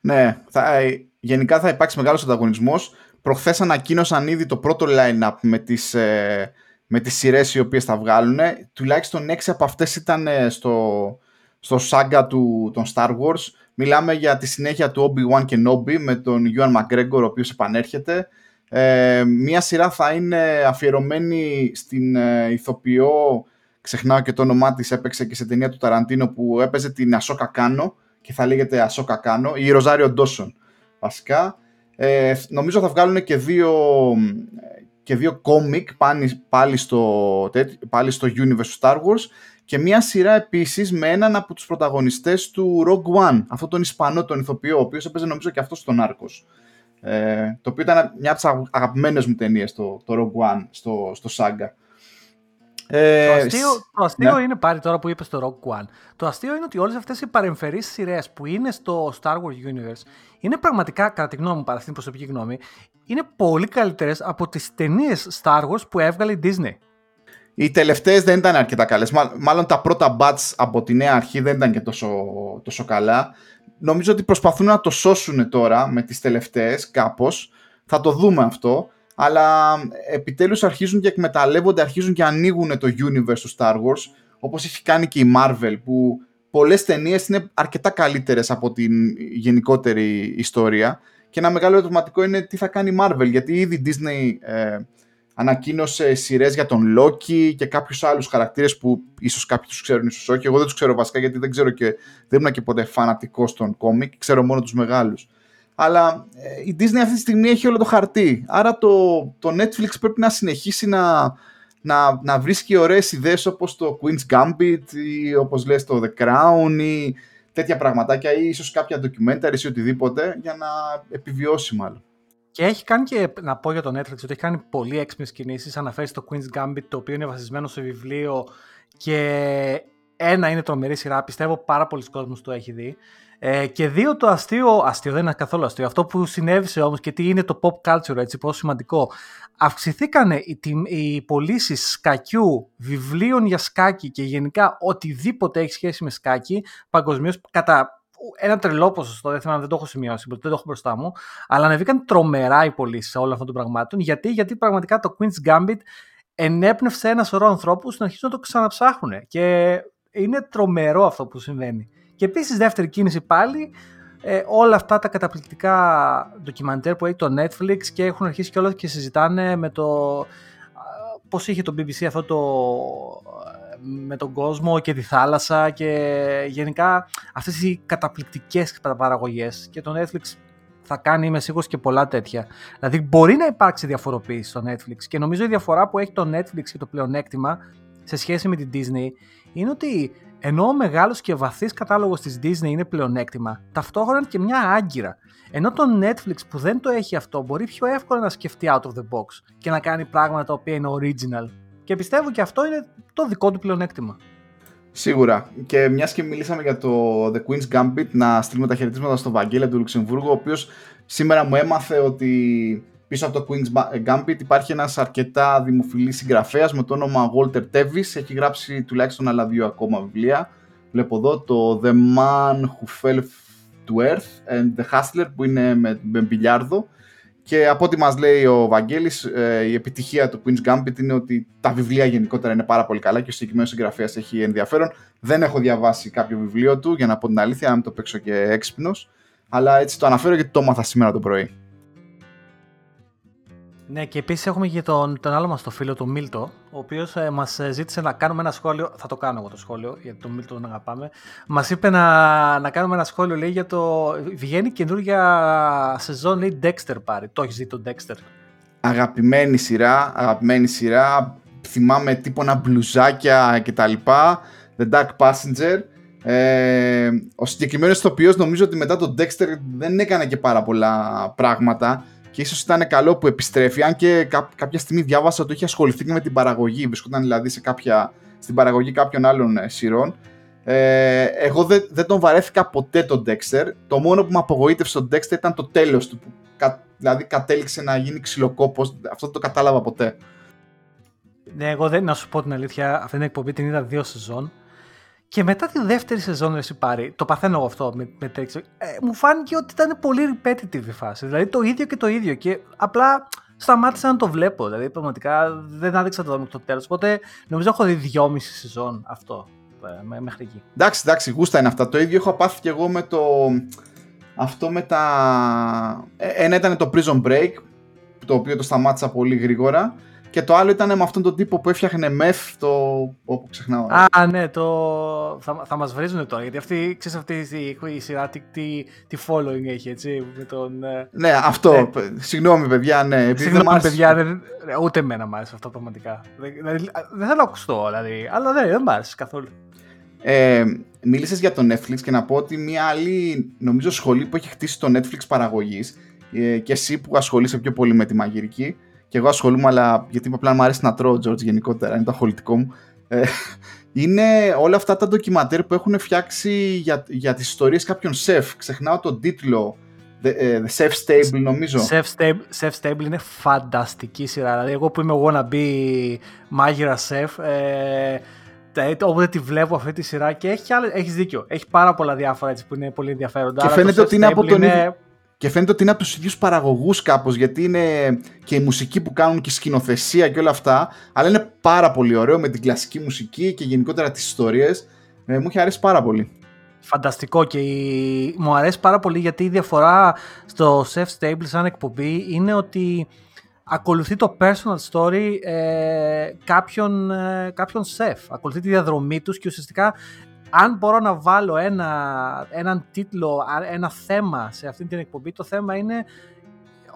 Ναι, θα, ε, γενικά θα υπάρξει μεγάλος ανταγωνισμός. Προχθές ανακοίνωσαν ήδη το πρώτο line-up με τις, ε, με τις σειρές οι οποίες θα βγάλουν. Τουλάχιστον 6 από αυτές ήταν ε, στο, στο saga του, των Star Wars. Μιλάμε για τη συνέχεια του Obi-Wan και Nobi με τον Ewan McGregor ο οποίος επανέρχεται. Ε, μία σειρά θα είναι αφιερωμένη στην ε, ηθοποιό, ξεχνάω και το όνομά της, έπαιξε και σε ταινία του Ταραντίνο που έπαιζε την Ασόκα Κάνο και θα λέγεται Ασόκα Κάνο, η Ροζάριο Ντόσον βασικά. Ε, νομίζω θα βγάλουν και δύο, και δύο κόμικ πάλι, πάλι, στο, πάλι στο universe του Star Wars και μία σειρά επίσης με έναν από τους πρωταγωνιστές του Rogue One, αυτόν τον Ισπανό, τον ηθοποιό, ο οποίος έπαιζε νομίζω και αυτός στον Άρκος. Ε, το οποίο ήταν μια από τις αγαπημένες μου ταινίες, το, το Rogue One στο, στο Saga. Ε, το αστείο, το αστείο ναι. είναι πάρει τώρα που είπες στο Rogue One. Το αστείο είναι ότι όλες αυτές οι παρεμφερείς σειρές που είναι στο Star Wars Universe είναι πραγματικά, κατά τη γνώμη μου, παρά στην προσωπική γνώμη, είναι πολύ καλύτερες από τις ταινίες Star Wars που έβγαλε η Disney. Οι τελευταίες δεν ήταν αρκετά καλές. Μάλλον τα πρώτα bats από τη νέα αρχή δεν ήταν και τόσο, τόσο καλά νομίζω ότι προσπαθούν να το σώσουν τώρα με τις τελευταίες κάπως. Θα το δούμε αυτό. Αλλά επιτέλους αρχίζουν και εκμεταλλεύονται, αρχίζουν και ανοίγουν το universe του Star Wars όπως έχει κάνει και η Marvel που πολλές ταινίες είναι αρκετά καλύτερες από την γενικότερη ιστορία και ένα μεγάλο ερωτηματικό είναι τι θα κάνει η Marvel γιατί ήδη η Disney ε, ανακοίνωσε σειρές για τον Loki και κάποιους άλλους χαρακτήρες που ίσως κάποιοι τους ξέρουν, ίσως όχι. Εγώ δεν τους ξέρω βασικά γιατί δεν ξέρω και δεν ήμουν και ποτέ φανατικός των κόμικ, ξέρω μόνο τους μεγάλους. Αλλά ε, η Disney αυτή τη στιγμή έχει όλο το χαρτί. Άρα το, το Netflix πρέπει να συνεχίσει να, να, να βρίσκει ωραίες ιδέες όπως το Queen's Gambit ή όπως λες το The Crown ή τέτοια πραγματάκια ή ίσως κάποια documentaries ή οτιδήποτε για να επιβιώσει μάλλον. Και έχει κάνει και, να πω για το Netflix, ότι έχει κάνει πολύ έξυπνες κινήσεις. Αναφέρεις το Queen's Gambit, το οποίο είναι βασισμένο σε βιβλίο και ένα είναι τρομερή σειρά. Πιστεύω πάρα πολλοί κόσμοι το έχει δει. Ε, και δύο το αστείο, αστείο δεν είναι καθόλου αστείο, αυτό που συνέβησε όμως και τι είναι το pop culture, έτσι, πόσο σημαντικό. Αυξηθήκαν οι, οι πωλήσει σκακιού, βιβλίων για σκάκι και γενικά οτιδήποτε έχει σχέση με σκάκι παγκοσμίως κατά ένα τρελό ποσοστό, δεν θυμάμαι, δεν το έχω σημειώσει, δεν το έχω μπροστά μου, αλλά ανεβήκαν τρομερά οι πωλήσεις όλων αυτών των πραγμάτων. Γιατί, γιατί πραγματικά το Queen's Gambit ενέπνευσε ένα σωρό ανθρώπους να αρχίσουν να το ξαναψάχνουν. Και είναι τρομερό αυτό που συμβαίνει. Και επίσης, δεύτερη κίνηση πάλι, ε, όλα αυτά τα καταπληκτικά ντοκιμαντέρ που έχει το Netflix και έχουν αρχίσει και και συζητάνε με το πώς είχε το BBC αυτό το με τον κόσμο και τη θάλασσα και γενικά αυτές οι καταπληκτικές παραγωγές και το Netflix θα κάνει είμαι σίγουρος και πολλά τέτοια. Δηλαδή μπορεί να υπάρξει διαφοροποίηση στο Netflix και νομίζω η διαφορά που έχει το Netflix και το πλεονέκτημα σε σχέση με την Disney είναι ότι ενώ ο μεγάλος και βαθύς κατάλογος της Disney είναι πλεονέκτημα, ταυτόχρονα είναι και μια άγκυρα. Ενώ το Netflix που δεν το έχει αυτό μπορεί πιο εύκολα να σκεφτεί out of the box και να κάνει πράγματα τα οποία είναι original. Και πιστεύω και αυτό είναι το δικό του πλεονέκτημα. Σίγουρα. Και μιας και μιλήσαμε για το The Queen's Gambit, να στείλουμε τα χαιρετίσματα στο Βαγγέλη του Λουξεμβούργου, ο οποίος σήμερα μου έμαθε ότι πίσω από το Queen's Gambit υπάρχει ένας αρκετά δημοφιλής συγγραφέας με το όνομα Walter Tevis. Έχει γράψει τουλάχιστον άλλα δύο ακόμα βιβλία. Βλέπω εδώ το The Man Who Fell to Earth and The Hustler που είναι με, με μπιλιάρδο και από ό,τι μας λέει ο Βαγγέλης, ε, η επιτυχία του Queen's Gambit είναι ότι τα βιβλία γενικότερα είναι πάρα πολύ καλά και ο συγκεκριμένος συγγραφέας έχει ενδιαφέρον. Δεν έχω διαβάσει κάποιο βιβλίο του, για να πω την αλήθεια, να μην το παίξω και έξυπνος. Αλλά έτσι το αναφέρω γιατί το έμαθα σήμερα το πρωί. Ναι, και επίσης έχουμε και τον, τον άλλο μας το φίλο του Μίλτο, ο οποίος ε, μας ε, ζήτησε να κάνουμε ένα σχόλιο. Θα το κάνω εγώ το σχόλιο, γιατί τον Μίλτο τον αγαπάμε. Μας είπε να, να κάνουμε ένα σχόλιο, λέει, για το. Βγαίνει καινούργια σεζόν, λέει Dexter πάρει. Το έχεις δει το Dexter; Αγαπημένη σειρά, αγαπημένη σειρά. Θυμάμαι τύπονα μπλουζάκια κτλ. The Dark Passenger. Ε, ο συγκεκριμένος ηθοποιός νομίζω ότι μετά τον Dexter δεν έκανε και πάρα πολλά πράγματα και ίσως ήταν καλό που επιστρέφει. Αν και κάποια στιγμή διάβασα ότι είχε ασχοληθεί και με την παραγωγή. Βρισκόταν δηλαδή σε κάποια, στην παραγωγή κάποιων άλλων ε, σειρών. Ε, εγώ δεν, δεν τον βαρέθηκα ποτέ τον Dexter. Το μόνο που με απογοήτευσε τον Dexter ήταν το τέλος του. Που, δηλαδή κατέληξε να γίνει ξυλοκόπος. Αυτό δεν το κατάλαβα ποτέ. Ναι, εγώ δεν, να σου πω την αλήθεια, αυτή την εκπομπή την είδα δύο σεζόν. Και μετά τη δεύτερη σεζόν εσύ πάρει, το παθαίνω εγώ αυτό με, με ε, μου φάνηκε ότι ήταν πολύ repetitive η φάση. Δηλαδή το ίδιο και το ίδιο. Και απλά σταμάτησα να το βλέπω. Δηλαδή πραγματικά δεν άδειξα το δω μέχρι το τέλος. Οπότε νομίζω έχω δει δυόμιση σεζόν αυτό ε, μέχρι εκεί. Εντάξει, εντάξει, γούστα είναι αυτά. Το ίδιο έχω πάθει και εγώ με το. Αυτό με τα. Ε, ένα ήταν το Prison Break, το οποίο το σταμάτησα πολύ γρήγορα. Και το άλλο ήταν με αυτόν τον τύπο που έφτιαχνε μεθ το. Όπου ξεχνάω. Α, ναι, το. Θα, θα μας βρίζουν τώρα. Γιατί αυτή, ξέρεις, αυτή η, η σειρά τι, τι, τι, following έχει, έτσι. Με τον, ε, ναι, αυτό. Ναι. Συγγνώμη, παιδιά, ναι. Συγγνώμη, άρεσε... παιδιά, δεν, ούτε εμένα μου άρεσε αυτό πραγματικά. Δεν, δηλαδή, δεν θέλω να ακουστώ, δηλαδή. Αλλά δεν, δεν μου άρεσε καθόλου. Ε, μίλησες για το Netflix και να πω ότι μια άλλη νομίζω σχολή που έχει χτίσει το Netflix παραγωγής ε, και εσύ που ασχολείσαι πιο πολύ με τη μαγειρική και εγώ ασχολούμαι, αλλά γιατί απλά μου αρέσει να τρώω George γενικότερα, είναι το αγχολητικό μου. Ε, είναι όλα αυτά τα ντοκιματέρ που έχουν φτιάξει για, για τις ιστορίες κάποιων σεφ. Ξεχνάω τον τίτλο, The, uh, the Chef Stable νομίζω. Chef Stable, Chef Stable είναι φανταστική σειρά. Δηλαδή εγώ που είμαι wannabe μάγειρα σεφ, ε, όποτε τη βλέπω αυτή τη σειρά και έχει άλλες, έχεις δίκιο. Έχει πάρα πολλά διάφορα έτσι που είναι πολύ ενδιαφέροντα. Και φαίνεται ότι είναι από τον ίδιο και φαίνεται ότι είναι από τους ίδιους παραγωγούς κάπως, γιατί είναι και η μουσική που κάνουν και η σκηνοθεσία και όλα αυτά. Αλλά είναι πάρα πολύ ωραίο με την κλασική μουσική και γενικότερα τις ιστορίες. Ε, μου έχει αρέσει πάρα πολύ. Φανταστικό και μου αρέσει πάρα πολύ γιατί η διαφορά στο Chef Stable σαν εκπομπή είναι ότι ακολουθεί το personal story ε, κάποιον, ε, κάποιον chef. Ακολουθεί τη διαδρομή τους και ουσιαστικά αν μπορώ να βάλω ένα, έναν τίτλο, ένα θέμα σε αυτή την εκπομπή, το θέμα είναι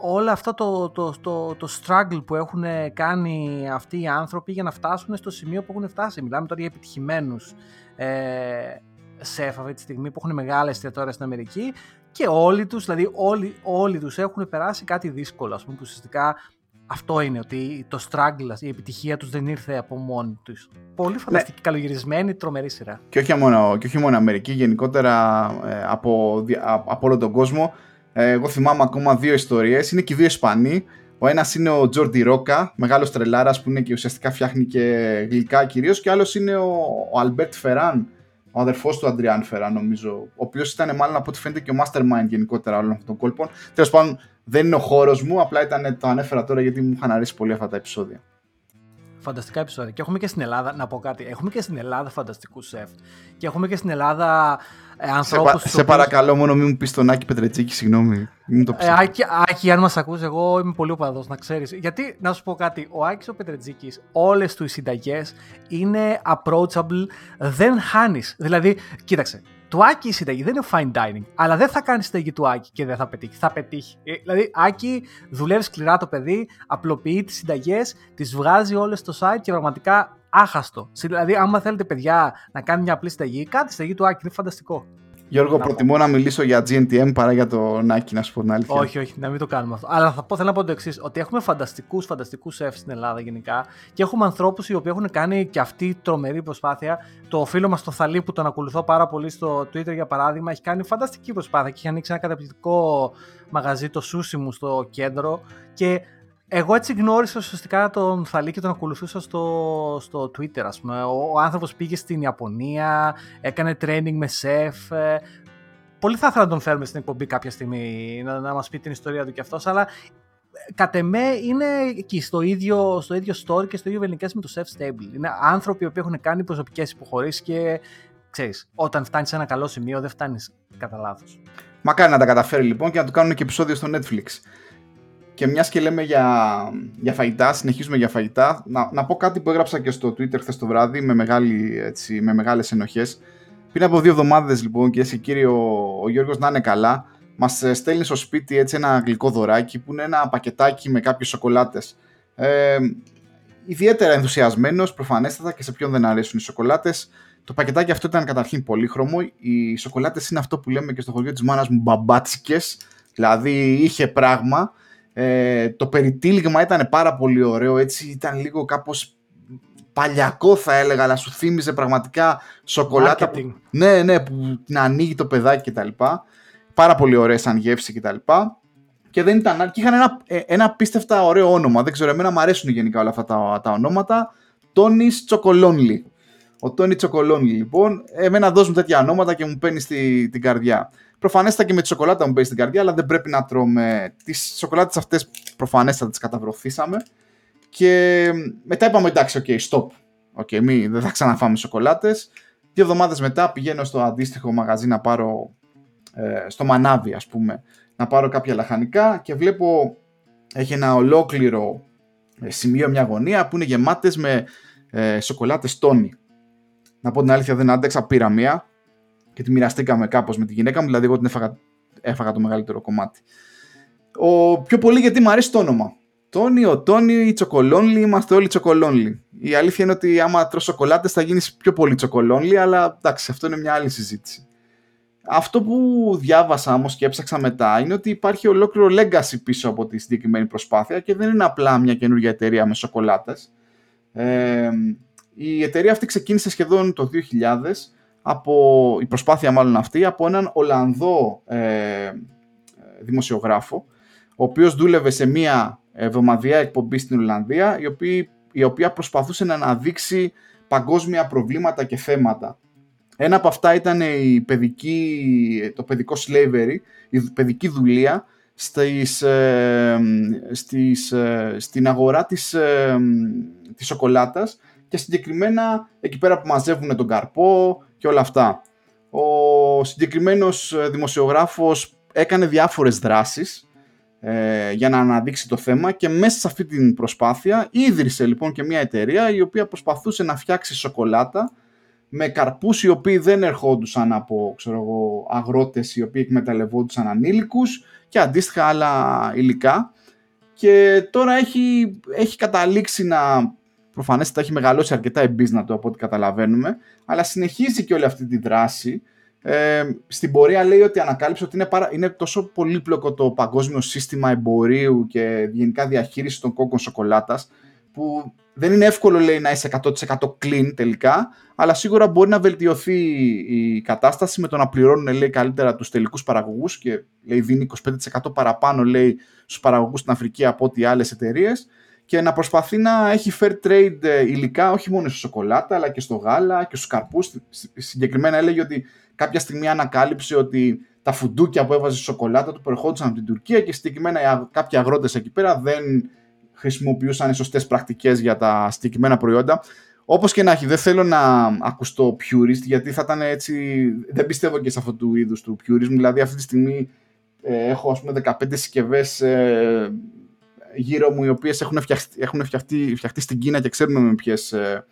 όλα αυτά το, το, το, το struggle που έχουν κάνει αυτοί οι άνθρωποι για να φτάσουν στο σημείο που έχουν φτάσει. Μιλάμε τώρα για επιτυχημένους ε, σεφ αυτή τη στιγμή που έχουν μεγάλες εστιατόρια στην Αμερική και όλοι τους, δηλαδή όλοι, όλοι τους έχουν περάσει κάτι δύσκολο, ας πούμε, που ουσιαστικά αυτό είναι, ότι το struggle, η επιτυχία τους δεν ήρθε από μόνη τους. Πολύ φανταστική, ναι. καλογυρισμένη, τρομερή σειρά. Και όχι μόνο, και όχι μόνο Αμερική, γενικότερα ε, από, από όλο τον κόσμο. Ε, εγώ θυμάμαι ακόμα δύο ιστορίες, είναι και δύο Ισπανοί. Ο ένας είναι ο Τζόρντι Ρόκα, μεγάλος τρελάρας που είναι και ουσιαστικά φτιάχνει και γλυκά κυρίως. Και άλλος είναι ο, ο Αλμπέρτ Φεράν, ο αδερφός του Αντριάν Φεράν, νομίζω. Ο οποίος ήταν μάλλον από ό,τι φαίνεται και ο mastermind γενικότερα όλων αυτών των κόλπων. Τέλος πάντων, δεν είναι ο χώρος μου, απλά ήταν, το ανέφερα τώρα γιατί μου είχαν αρέσει πολύ αυτά τα επεισόδια. Φανταστικά επεισόδια. Και έχουμε και στην Ελλάδα, να πω κάτι, έχουμε και στην Ελλάδα φανταστικούς σεφ. Και έχουμε και στην Ελλάδα ε, ανθρώπους. Σε, σε παρακαλώ, μόνο μην μου πεις τον Άκη Πετρετσίκη, συγγνώμη. Μην το ε, Άκη, Άκη, αν μας ακούσει, εγώ είμαι πολύ οπαδός, να ξέρεις. Γιατί, να σου πω κάτι, ο Άκης ο Πετρετζίκη, όλες τους οι συνταγές είναι approachable, δεν χάνεις. Δηλαδή, κοίταξε, του Άκη η συνταγή δεν είναι fine dining, αλλά δεν θα κάνει συνταγή του Άκη και δεν θα πετύχει. Θα πετύχει. Ε, δηλαδή, Άκη δουλεύει σκληρά το παιδί, απλοποιεί τις συνταγές, τις βγάζει όλες στο site και πραγματικά άχαστο. Δηλαδή, άμα θέλετε παιδιά να κάνει μια απλή συνταγή, κάτι συνταγή του Άκη είναι φανταστικό. Γιώργο, προτιμώ να μιλήσω για GNTM παρά για το Nike, να σου πω την αλήθεια. Όχι, όχι, να μην το κάνουμε αυτό. Αλλά θα πω, θέλω να πω το εξής: Ότι έχουμε φανταστικούς, φανταστικούς σεφ στην Ελλάδα γενικά και έχουμε ανθρώπους οι οποίοι έχουν κάνει και αυτή τρομερή προσπάθεια. Το φίλο μας το Θαλή που τον ακολουθώ πάρα πολύ στο Twitter για παράδειγμα έχει κάνει φανταστική προσπάθεια και έχει ανοίξει ένα καταπληκτικό μαγαζί, το Σούσι μου στο κέντρο. Και εγώ έτσι γνώρισα ουσιαστικά τον Θαλή και τον ακολουθούσα στο, στο Twitter, ας πούμε. Ο, ο άνθρωπος πήγε στην Ιαπωνία, έκανε training με σεφ. Ε, πολύ θα ήθελα να τον φέρουμε στην εκπομπή κάποια στιγμή, να, να μας πει την ιστορία του κι αυτός, αλλά ε, κατ' εμέ είναι εκεί στο ίδιο, στο ίδιο story και στο ίδιο βελνικές με το Chef Stable. Είναι άνθρωποι που έχουν κάνει προσωπικές υποχωρήσεις και ξέρεις, όταν φτάνεις σε ένα καλό σημείο δεν φτάνεις κατά λάθος. Μακάρι να τα καταφέρει λοιπόν και να του κάνουν και επεισόδιο στο Netflix. Και μιας και λέμε για, για φαγητά, συνεχίζουμε για φαγητά, να, να πω κάτι που έγραψα και στο Twitter χθες το βράδυ με, μεγάλη, έτσι, με μεγάλες ενοχές. Πριν από δύο εβδομάδες λοιπόν και εσύ κύριε ο, ο Γιώργος να είναι καλά, μας στέλνει στο σπίτι έτσι ένα γλυκό δωράκι που είναι ένα πακετάκι με κάποιες σοκολάτες. Ε, ιδιαίτερα ενθουσιασμένος, προφανέστατα και σε ποιον δεν αρέσουν οι σοκολάτες. Το πακετάκι αυτό ήταν καταρχήν πολύχρωμο. Οι σοκολάτες είναι αυτό που λέμε και στο χωριό της μάνας μου μπαμπάτσικες. Δηλαδή είχε πράγμα. Ε, το περιτύλιγμα ήταν πάρα πολύ ωραίο, έτσι ήταν λίγο κάπως παλιακό θα έλεγα, αλλά σου θύμιζε πραγματικά σοκολάτα. Που, ναι, ναι, που να ανοίγει το παιδάκι κτλ. Πάρα πολύ ωραία σαν γεύση κτλ. Και δεν ήταν και είχαν ένα, ε, ένα απίστευτα ωραίο όνομα. Δεν ξέρω, εμένα μου αρέσουν γενικά όλα αυτά τα, τα ονόματα. Τόνις Τσοκολόνλι. Ο Τόνι Τσοκολόνλι, λοιπόν, εμένα δώσουν τέτοια ονόματα και μου παίρνεις στη, την καρδιά. Προφανέστατα και με τη σοκολάτα μου παίζει στην καρδιά, αλλά δεν πρέπει να τρώμε. Τις σοκολάτες αυτές προφανέστατα τις καταβρωθήσαμε. Και μετά είπαμε εντάξει, OK, stop. Okay, μη, δεν θα ξαναφάμε σοκολάτες. Δύο εβδομάδες μετά πηγαίνω στο αντίστοιχο μαγαζί να πάρω. Ε, στο μανάβι, ας πούμε, να πάρω κάποια λαχανικά και βλέπω έχει ένα ολόκληρο ε, σημείο, μια γωνία που είναι γεμάτες με ε, σοκολάτες τόνι. Να πω την αλήθεια δεν άντεξα, πήρα μία και τη μοιραστήκαμε κάπως με τη γυναίκα μου, δηλαδή εγώ την έφαγα, έφαγα το μεγαλύτερο κομμάτι. Ο, πιο πολύ γιατί μου αρέσει το όνομα. Τόνι, ο Τόνι, η Τσοκολόνλι, είμαστε όλοι Τσοκολόνλι. Η αλήθεια είναι ότι άμα τρως σοκολάτες θα γίνεις πιο πολύ Τσοκολόνλι, αλλά εντάξει, αυτό είναι μια άλλη συζήτηση. Αυτό που διάβασα όμως και έψαξα μετά είναι ότι υπάρχει ολόκληρο legacy πίσω από τη συγκεκριμένη προσπάθεια και δεν είναι απλά μια καινούργια εταιρεία με σοκολάτες. Ε, η εταιρεία αυτή ξεκίνησε σχεδόν το 2000 από, η προσπάθεια μάλλον αυτή, από έναν Ολλανδό ε, δημοσιογράφο, ο οποίος δούλευε σε μία εβδομαδιαία εκπομπή στην Ολλανδία, η οποία, η οποία προσπαθούσε να αναδείξει παγκόσμια προβλήματα και θέματα. Ένα από αυτά ήταν η παιδική, το παιδικό slavery, η παιδική δουλεία στις, ε, στις, ε, στην αγορά της, ε, της σοκολάτας και συγκεκριμένα εκεί πέρα που μαζεύουν τον καρπό και όλα αυτά. Ο συγκεκριμένος ε, δημοσιογράφος έκανε διάφορες δράσεις ε, για να αναδείξει το θέμα και μέσα σε αυτή την προσπάθεια ίδρυσε λοιπόν και μια εταιρεία η οποία προσπαθούσε να φτιάξει σοκολάτα με καρπούς οι οποίοι δεν ερχόντουσαν από ξέρω εγώ, αγρότες οι οποίοι εκμεταλλευόντουσαν ανήλικους και αντίστοιχα άλλα υλικά και τώρα έχει, έχει καταλήξει να προφανέστατα έχει μεγαλώσει αρκετά η του από ό,τι καταλαβαίνουμε, αλλά συνεχίζει και όλη αυτή τη δράση. Ε, στην πορεία λέει ότι ανακάλυψε ότι είναι, παρα... είναι τόσο πολύπλοκο το παγκόσμιο σύστημα εμπορίου και γενικά διαχείριση των κόκκων σοκολάτας, που δεν είναι εύκολο λέει να είσαι 100% clean τελικά, αλλά σίγουρα μπορεί να βελτιωθεί η κατάσταση με το να πληρώνουν λέει, καλύτερα τους τελικούς παραγωγούς και λέει, δίνει 25% παραπάνω λέει, στους παραγωγούς στην Αφρική από ό,τι άλλες εταιρείες και να προσπαθεί να έχει fair trade ε, υλικά όχι μόνο στη σοκολάτα αλλά και στο γάλα και στους καρπούς. Συγκεκριμένα έλεγε ότι κάποια στιγμή ανακάλυψε ότι τα φουντούκια που έβαζε στη σοκολάτα του προερχόντουσαν από την Τουρκία και συγκεκριμένα κάποιοι αγρότες εκεί πέρα δεν χρησιμοποιούσαν σωστές πρακτικές για τα συγκεκριμένα προϊόντα. Όπως και να έχει, δεν θέλω να ακουστώ purist, γιατί θα ήταν έτσι. Δεν πιστεύω και σε αυτού του είδους του purism. Δηλαδή, αυτή τη στιγμή ε, έχω ας πούμε 15 συσκευές ε, γύρω μου οι οποίες έχουν, φτιαχτεί, έχουν φτιαχτεί, φτιαχτεί στην Κίνα και ξέρουμε με ποιες, ε,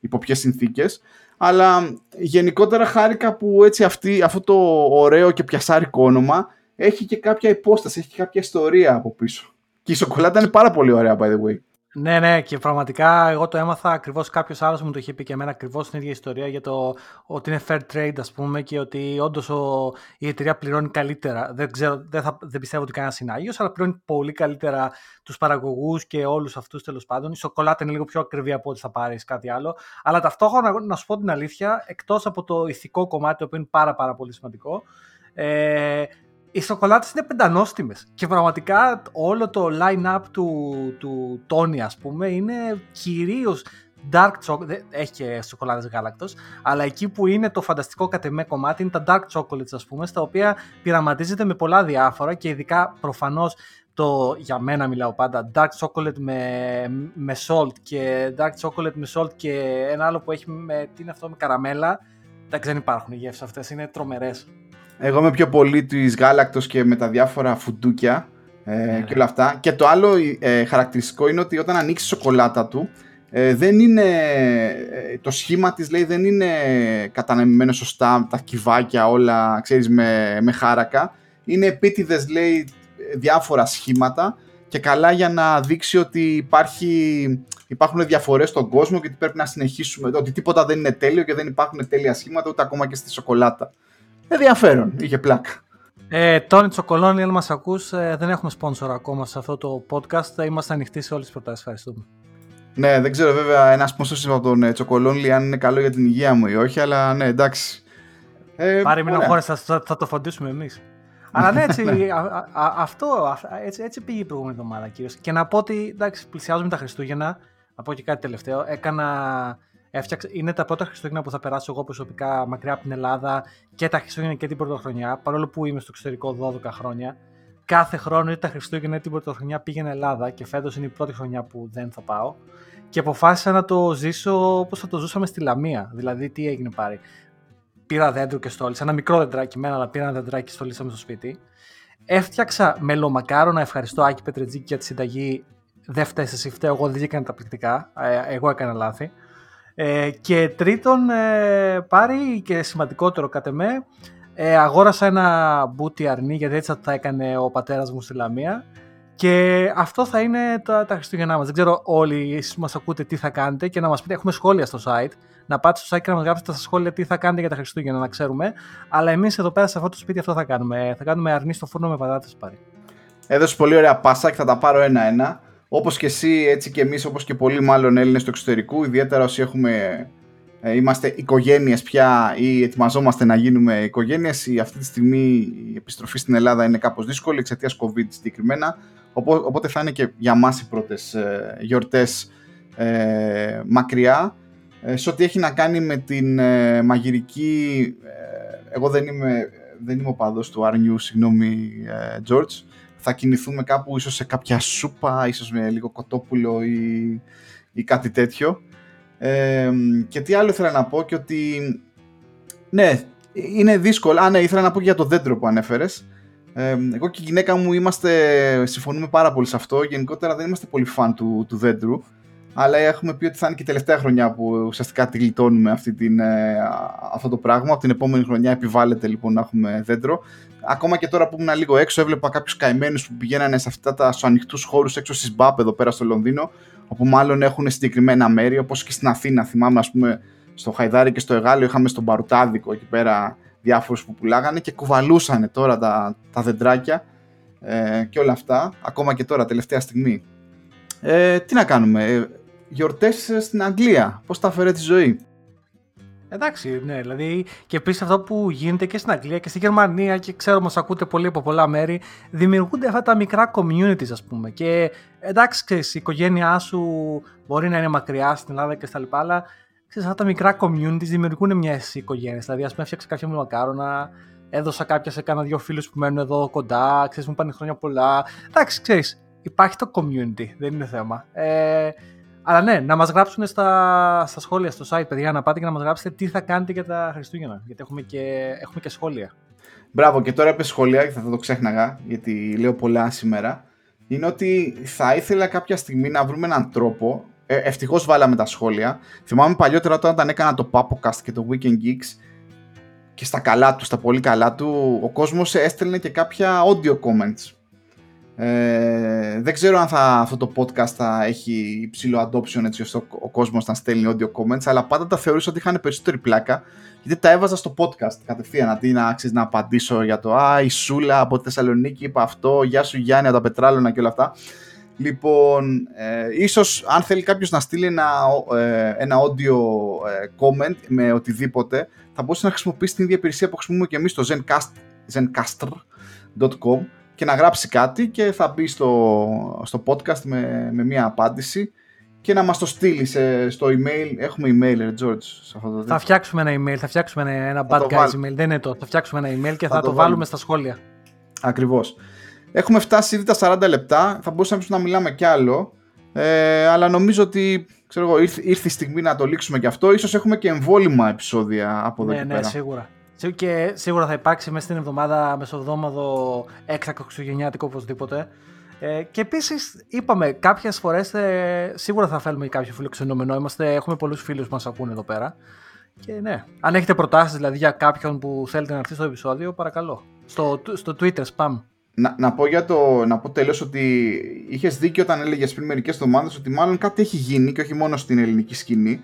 υπό ποιες συνθήκες. Αλλά γενικότερα χάρηκα που έτσι αυτή, αυτό το ωραίο και πιασάρικο όνομα έχει και κάποια υπόσταση, έχει και κάποια ιστορία από πίσω. Και η σοκολάτα είναι πάρα πολύ ωραία, by the way. Ναι, ναι, και πραγματικά εγώ το έμαθα ακριβώς. Κάποιος άλλος μου το είχε πει και εμένα ακριβώς την ίδια ιστορία για το ότι είναι fair trade, ας πούμε, και ότι όντως η εταιρεία πληρώνει καλύτερα. Δεν, ξέρω, δεν, θα, δεν πιστεύω ότι κανένας είναι άγιος, αλλά πληρώνει πολύ καλύτερα τους παραγωγούς και όλους αυτούς τέλος πάντων. Η σοκολάτα είναι λίγο πιο ακριβή από ό,τι θα πάρεις κάτι άλλο. Αλλά ταυτόχρονα, να σου πω την αλήθεια, εκτός από το ηθικό κομμάτι, το οποίο είναι πάρα, πάρα πολύ σημαντικό, ε, οι σοκολάτες είναι πεντανόστιμες και πραγματικά όλο το line-up του, του Tony ας πούμε είναι κυρίως dark chocolate, έχει και σοκολάτες γάλακτος, αλλά εκεί που είναι το φανταστικό κατεμέ κομμάτι είναι τα dark chocolates ας πούμε, στα οποία πειραματίζεται με πολλά διάφορα και ειδικά προφανώς το, για μένα μιλάω πάντα, dark chocolate με, με salt και dark chocolate με salt και ένα άλλο που έχει με, τι είναι αυτό, με καραμέλα, εντάξει δεν υπάρχουν οι γεύσεις αυτές, είναι τρομερές. Εγώ είμαι πιο πολύ της γάλακτος και με τα διάφορα φουντούκια ε, ναι, και όλα αυτά. Και το άλλο ε, χαρακτηριστικό είναι ότι όταν ανοίξεις η σοκολάτα του, ε, δεν είναι, ε, το σχήμα της λέει δεν είναι κατανεμημένο σωστά, τα κυβάκια όλα, ξέρεις, με, με χάρακα. Είναι επίτηδες λέει διάφορα σχήματα και καλά για να δείξει ότι υπάρχει, υπάρχουν διαφορές στον κόσμο και ότι πρέπει να συνεχίσουμε, ότι τίποτα δεν είναι τέλειο και δεν υπάρχουν τέλεια σχήματα ούτε ακόμα και στη σοκολάτα. Ενδιαφέρον, είχε πλάκα. Ε, Τόνι Τσοκολόνι, αν μας ακούς, ε, δεν έχουμε sponsor ακόμα σε αυτό το podcast. Είμαστε ανοιχτοί σε όλες τις προτάσεις. Ευχαριστούμε. Ναι, δεν ξέρω βέβαια ένα sponsor από τον ε, Τσοκολόνι αν είναι καλό για την υγεία μου ή όχι, αλλά ναι, εντάξει. Ε, Πάρε μην χώρε, θα, θα, το φροντίσουμε εμείς. αλλά ναι, έτσι, (laughs) ναι. α, α, αυτό, έτσι, έτσι πήγε η προηγούμενη εβδομάδα κυρίω. Και να πω ότι εντάξει, πλησιάζουμε τα Χριστούγεννα. Να πω και κάτι τελευταίο. Έκανα Έφτιαξε, είναι τα πρώτα Χριστούγεννα που θα περάσω εγώ προσωπικά μακριά από την Ελλάδα και τα Χριστούγεννα και την Πρωτοχρονιά, παρόλο που είμαι στο εξωτερικό 12 χρόνια. Κάθε χρόνο είτε τα Χριστούγεννα είτε την Πρωτοχρονιά πήγαινε Ελλάδα και φέτος είναι η πρώτη χρονιά που δεν θα πάω. Και αποφάσισα να το ζήσω όπως θα το ζούσαμε στη Λαμία. Δηλαδή, τι έγινε πάρει. Πήρα δέντρο και στόλισα, ένα μικρό δεντράκι μένα, αλλά πήρα ένα δεντράκι και στολίσαμε στο σπίτι. Έφτιαξα μελομακάρονα, ευχαριστώ Άκη Πετρετζίκη για τη συνταγή. Δεν φταίεις εσύ, φταίω εγώ, δεν έκανα τα πληκτικά. Ε, εγώ έκανα λάθη. Ε, και τρίτον, ε, πάρει και σημαντικότερο κατ' εμέ, ε, αγόρασα ένα μπούτι αρνί γιατί έτσι θα έκανε ο πατέρας μου στη Λαμία. Και αυτό θα είναι τα, τα Χριστούγεννά μας. Δεν ξέρω όλοι εσείς που μας ακούτε τι θα κάνετε και να μας πείτε, έχουμε σχόλια στο site, να πάτε στο site και να μας γράψετε στα σχόλια τι θα κάνετε για τα Χριστούγεννα να ξέρουμε, αλλά εμείς εδώ πέρα σε αυτό το σπίτι αυτό θα κάνουμε, θα κάνουμε αρνί στο φούρνο με πατάτες πάρει. Έδωσε πολύ ωραία πάσα και θα τα πάρω ένα-ένα όπως και εσύ, έτσι και εμείς, όπως και πολλοί μάλλον Έλληνες του εξωτερικού, ιδιαίτερα όσοι έχουμε, ε, είμαστε οικογένειες πια ή ετοιμαζόμαστε να γίνουμε οικογένειες, η, αυτή τη στιγμή η επιστροφή στην Ελλάδα είναι κάπως δύσκολη εξαιτίας COVID συγκεκριμένα, οπότε θα είναι και για μας οι πρώτες ε, γιορτές ε, μακριά. Ε, σε ό,τι έχει να κάνει με την ε, μαγειρική, εγώ δεν είμαι, δεν είμαι ο παδός του Άρνιου, συγγνώμη George, θα κινηθούμε κάπου ίσως σε κάποια σούπα, ίσως με λίγο κοτόπουλο ή, ή κάτι τέτοιο. Ε, και τι άλλο ήθελα να πω και ότι ναι, είναι δύσκολο. Α, ναι, ήθελα να πω για το δέντρο που ανέφερες. Ε, εγώ και η γυναίκα μου είμαστε, συμφωνούμε πάρα πολύ σε αυτό. Γενικότερα δεν είμαστε πολύ φαν του, του δέντρου. Αλλά έχουμε πει ότι θα είναι και η τελευταία χρονιά που ουσιαστικά τη γλιτώνουμε αυτή την, ε, αυτό το πράγμα. Από την επόμενη χρονιά επιβάλλεται λοιπόν να έχουμε δέντρο. Ακόμα και τώρα που ήμουν λίγο έξω, έβλεπα κάποιους καημένους που πηγαίνανε σε αυτά τα ανοιχτούς χώρους έξω στις Μπάπ εδώ πέρα στο Λονδίνο, όπου μάλλον έχουν συγκεκριμένα μέρη, όπως και στην Αθήνα. Θυμάμαι, ας πούμε, στο Χαϊδάρι και στο Εγάλιο είχαμε στον Παρουτάδικο εκεί πέρα διάφορους που πουλάγανε και κουβαλούσαν τώρα τα, τα δεντράκια ε, και όλα αυτά, ακόμα και τώρα, τελευταία στιγμή. Ε, τι να κάνουμε, ε, γιορτές στην Αγγλία, πώς τα φέρε τη ζωή; Εντάξει, ναι, δηλαδή και επίσης αυτό που γίνεται και στην Αγγλία και στη Γερμανία και ξέρω μα ακούτε πολύ από πολλά μέρη, δημιουργούνται αυτά τα μικρά communities, ας πούμε. Και εντάξει, ξέρεις, η οικογένειά σου μπορεί να είναι μακριά στην Ελλάδα και στα λοιπά, αλλά ξέρεις, αυτά τα μικρά communities δημιουργούν μια οικογένειας. Δηλαδή, ας πούμε, έφτιαξε κάποια μου μακάρονα, έδωσα κάποια σε κάνα δύο φίλους που μένουν εδώ κοντά, ξέρεις, μου πάνε χρόνια πολλά. Εντάξει, ξέρεις, υπάρχει το community, δεν είναι θέμα. Ε, αλλά ναι, να μας γράψουν στα, στα σχόλια στο site, παιδιά, να πάτε και να μας γράψετε τι θα κάνετε για τα Χριστούγεννα. Γιατί έχουμε και, έχουμε και σχόλια. Μπράβο, και τώρα είπε σχόλια και θα το ξέχναγα, γιατί λέω πολλά σήμερα. Είναι ότι θα ήθελα κάποια στιγμή να βρούμε έναν τρόπο. Ε, Ευτυχώς βάλαμε τα σχόλια. Θυμάμαι παλιότερα όταν έκανα το Papocast και το Weekend Geeks και στα καλά τους, στα πολύ καλά του, ο κόσμος έστελνε και κάποια audio comments. Ε, δεν ξέρω αν θα, αυτό το podcast θα έχει υψηλό adoption έτσι ώστε ο, ο κόσμος να στέλνει audio comments, αλλά πάντα τα θεωρούσα ότι είχαν περισσότερη πλάκα, γιατί τα έβαζα στο podcast κατευθείαν, αντί να, ξέρεις, να απαντήσω για το «Α, η Σούλα από τη Θεσσαλονίκη είπα αυτό, γεια σου Γιάννη από τα Πετράλωνα» και όλα αυτά. Λοιπόν, ε, ίσως αν θέλει κάποιος να στείλει ένα, ε, ένα audio ε, comment με οτιδήποτε, θα μπορούσε να χρησιμοποιήσει την ίδια υπηρεσία που χρησιμοποιούμε και εμείς στο zencast, zencaster.com και να γράψει κάτι και θα μπει στο, στο podcast με, με μια απάντηση και να μας το στείλει στο email. Έχουμε email, ρε George. Σε αυτό το θα φτιάξουμε ένα email, θα φτιάξουμε ένα, ένα bad guys email. Δεν είναι το. Θα φτιάξουμε ένα email και θα, θα το, το βάλουμε στα σχόλια. Ακριβώς. Έχουμε φτάσει ήδη τα 40 λεπτά. Θα μπορούσαμε να μιλάμε κι άλλο. Ε, αλλά νομίζω ότι ξέρω εγώ, ήρθε, ήρθε η στιγμή να το λήξουμε κι αυτό. Ίσως έχουμε και εμβόλυμα επεισόδια από εδώ ναι, και ναι, πέρα. Ναι, σίγουρα. Και σίγουρα θα υπάρξει μέσα στην εβδομάδα μεσοβδόμαδο έκτακτο χριστουγεννιάτικο οπωσδήποτε. Ε, και επίσης, είπαμε, κάποιες φορές ε, σίγουρα θα θέλουμε κάποιο φιλοξενούμενο. Είμαστε, έχουμε πολλούς φίλους που μας ακούνε εδώ πέρα. Και ναι, αν έχετε προτάσεις δηλαδή για κάποιον που θέλετε να έρθει στο επεισόδιο, παρακαλώ. Στο, στο Twitter, spam. Να, να πω, για το, να πω τέλος ότι είχες δίκιο όταν έλεγες πριν μερικές εβδομάδες ότι μάλλον κάτι έχει γίνει και όχι μόνο στην ελληνική σκηνή.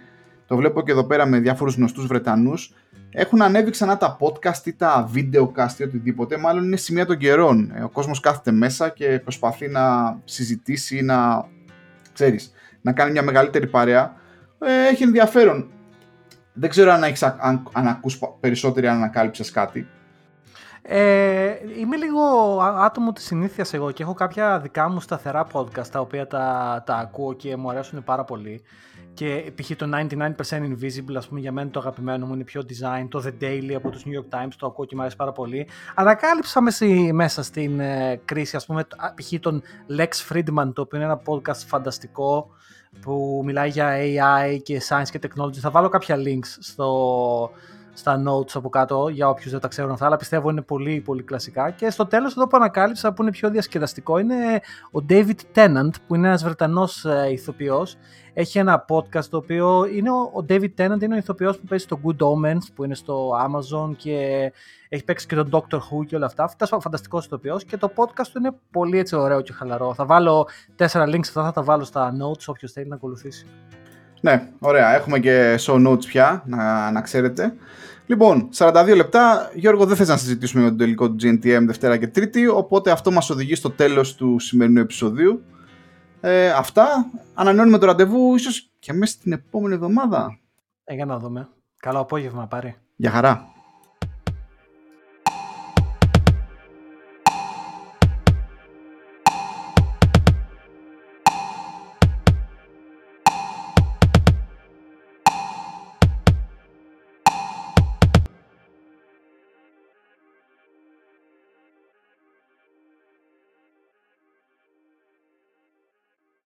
Το βλέπω και εδώ πέρα με διάφορους γνωστούς Βρετανούς. Έχουν ανέβει ξανά τα podcast ή τα videocast ή οτιδήποτε. Μάλλον είναι σημεία των καιρών. Ε, ο κόσμος κάθεται μέσα και προσπαθεί να συζητήσει ή να, ξέρεις, να κάνει μια μεγαλύτερη παρέα. Ε, έχει ενδιαφέρον. Δεν ξέρω αν, έχεις, αν, αν ακούς περισσότερη αν ανακάλυψες κάτι. Ε, είμαι λίγο άτομο της συνήθειας εγώ και έχω κάποια δικά μου σταθερά podcast τα οποία τα, τα ακούω και μου αρέσουν πάρα πολύ. Και π.χ. το 99% Invisible, ας πούμε, για μένα το αγαπημένο μου είναι πιο design. Το The Daily από τους New York Times το ακούω και μου αρέσει πάρα πολύ. Ανακάλυψα μέσα στην ε, κρίση, ας πούμε, π.χ. τον Lex Friedman, το οποίο είναι ένα podcast φανταστικό που μιλάει για AI και science και technology. Θα βάλω κάποια links στο, στα notes από κάτω για όποιους δεν τα ξέρουν αυτά, αλλά πιστεύω είναι πολύ πολύ κλασικά. Και στο τέλος εδώ που ανακάλυψα που είναι πιο διασκεδαστικό είναι ο David Tennant που είναι ένας Βρετανός ε, ηθοποιός. Έχει ένα podcast το οποίο είναι ο, ο David Tennant είναι ο ηθοποιός που παίζει στο Good Omens που είναι στο Amazon και έχει παίξει και τον Doctor Who και όλα αυτά. Αυτός είναι φανταστικός ηθοποιός και το podcast του είναι πολύ έτσι ωραίο και χαλαρό. Θα βάλω τέσσερα links αυτά, θα τα βάλω στα notes όποιος θέλει να ακολουθήσει. Ναι, ωραία. Έχουμε και show notes πια, να, να ξέρετε. Λοιπόν, 42 λεπτά. Γιώργο, δεν θες να συζητήσουμε για το τελικό του GNTM Δευτέρα και Τρίτη, οπότε αυτό μας οδηγεί στο τέλος του σημερινού επεισοδίου. Ε, αυτά. Ανανεώνουμε το ραντεβού, ίσως και μέσα στην επόμενη εβδομάδα. Ε, για να δούμε. Καλό απόγευμα, πάρε. Γεια χαρά.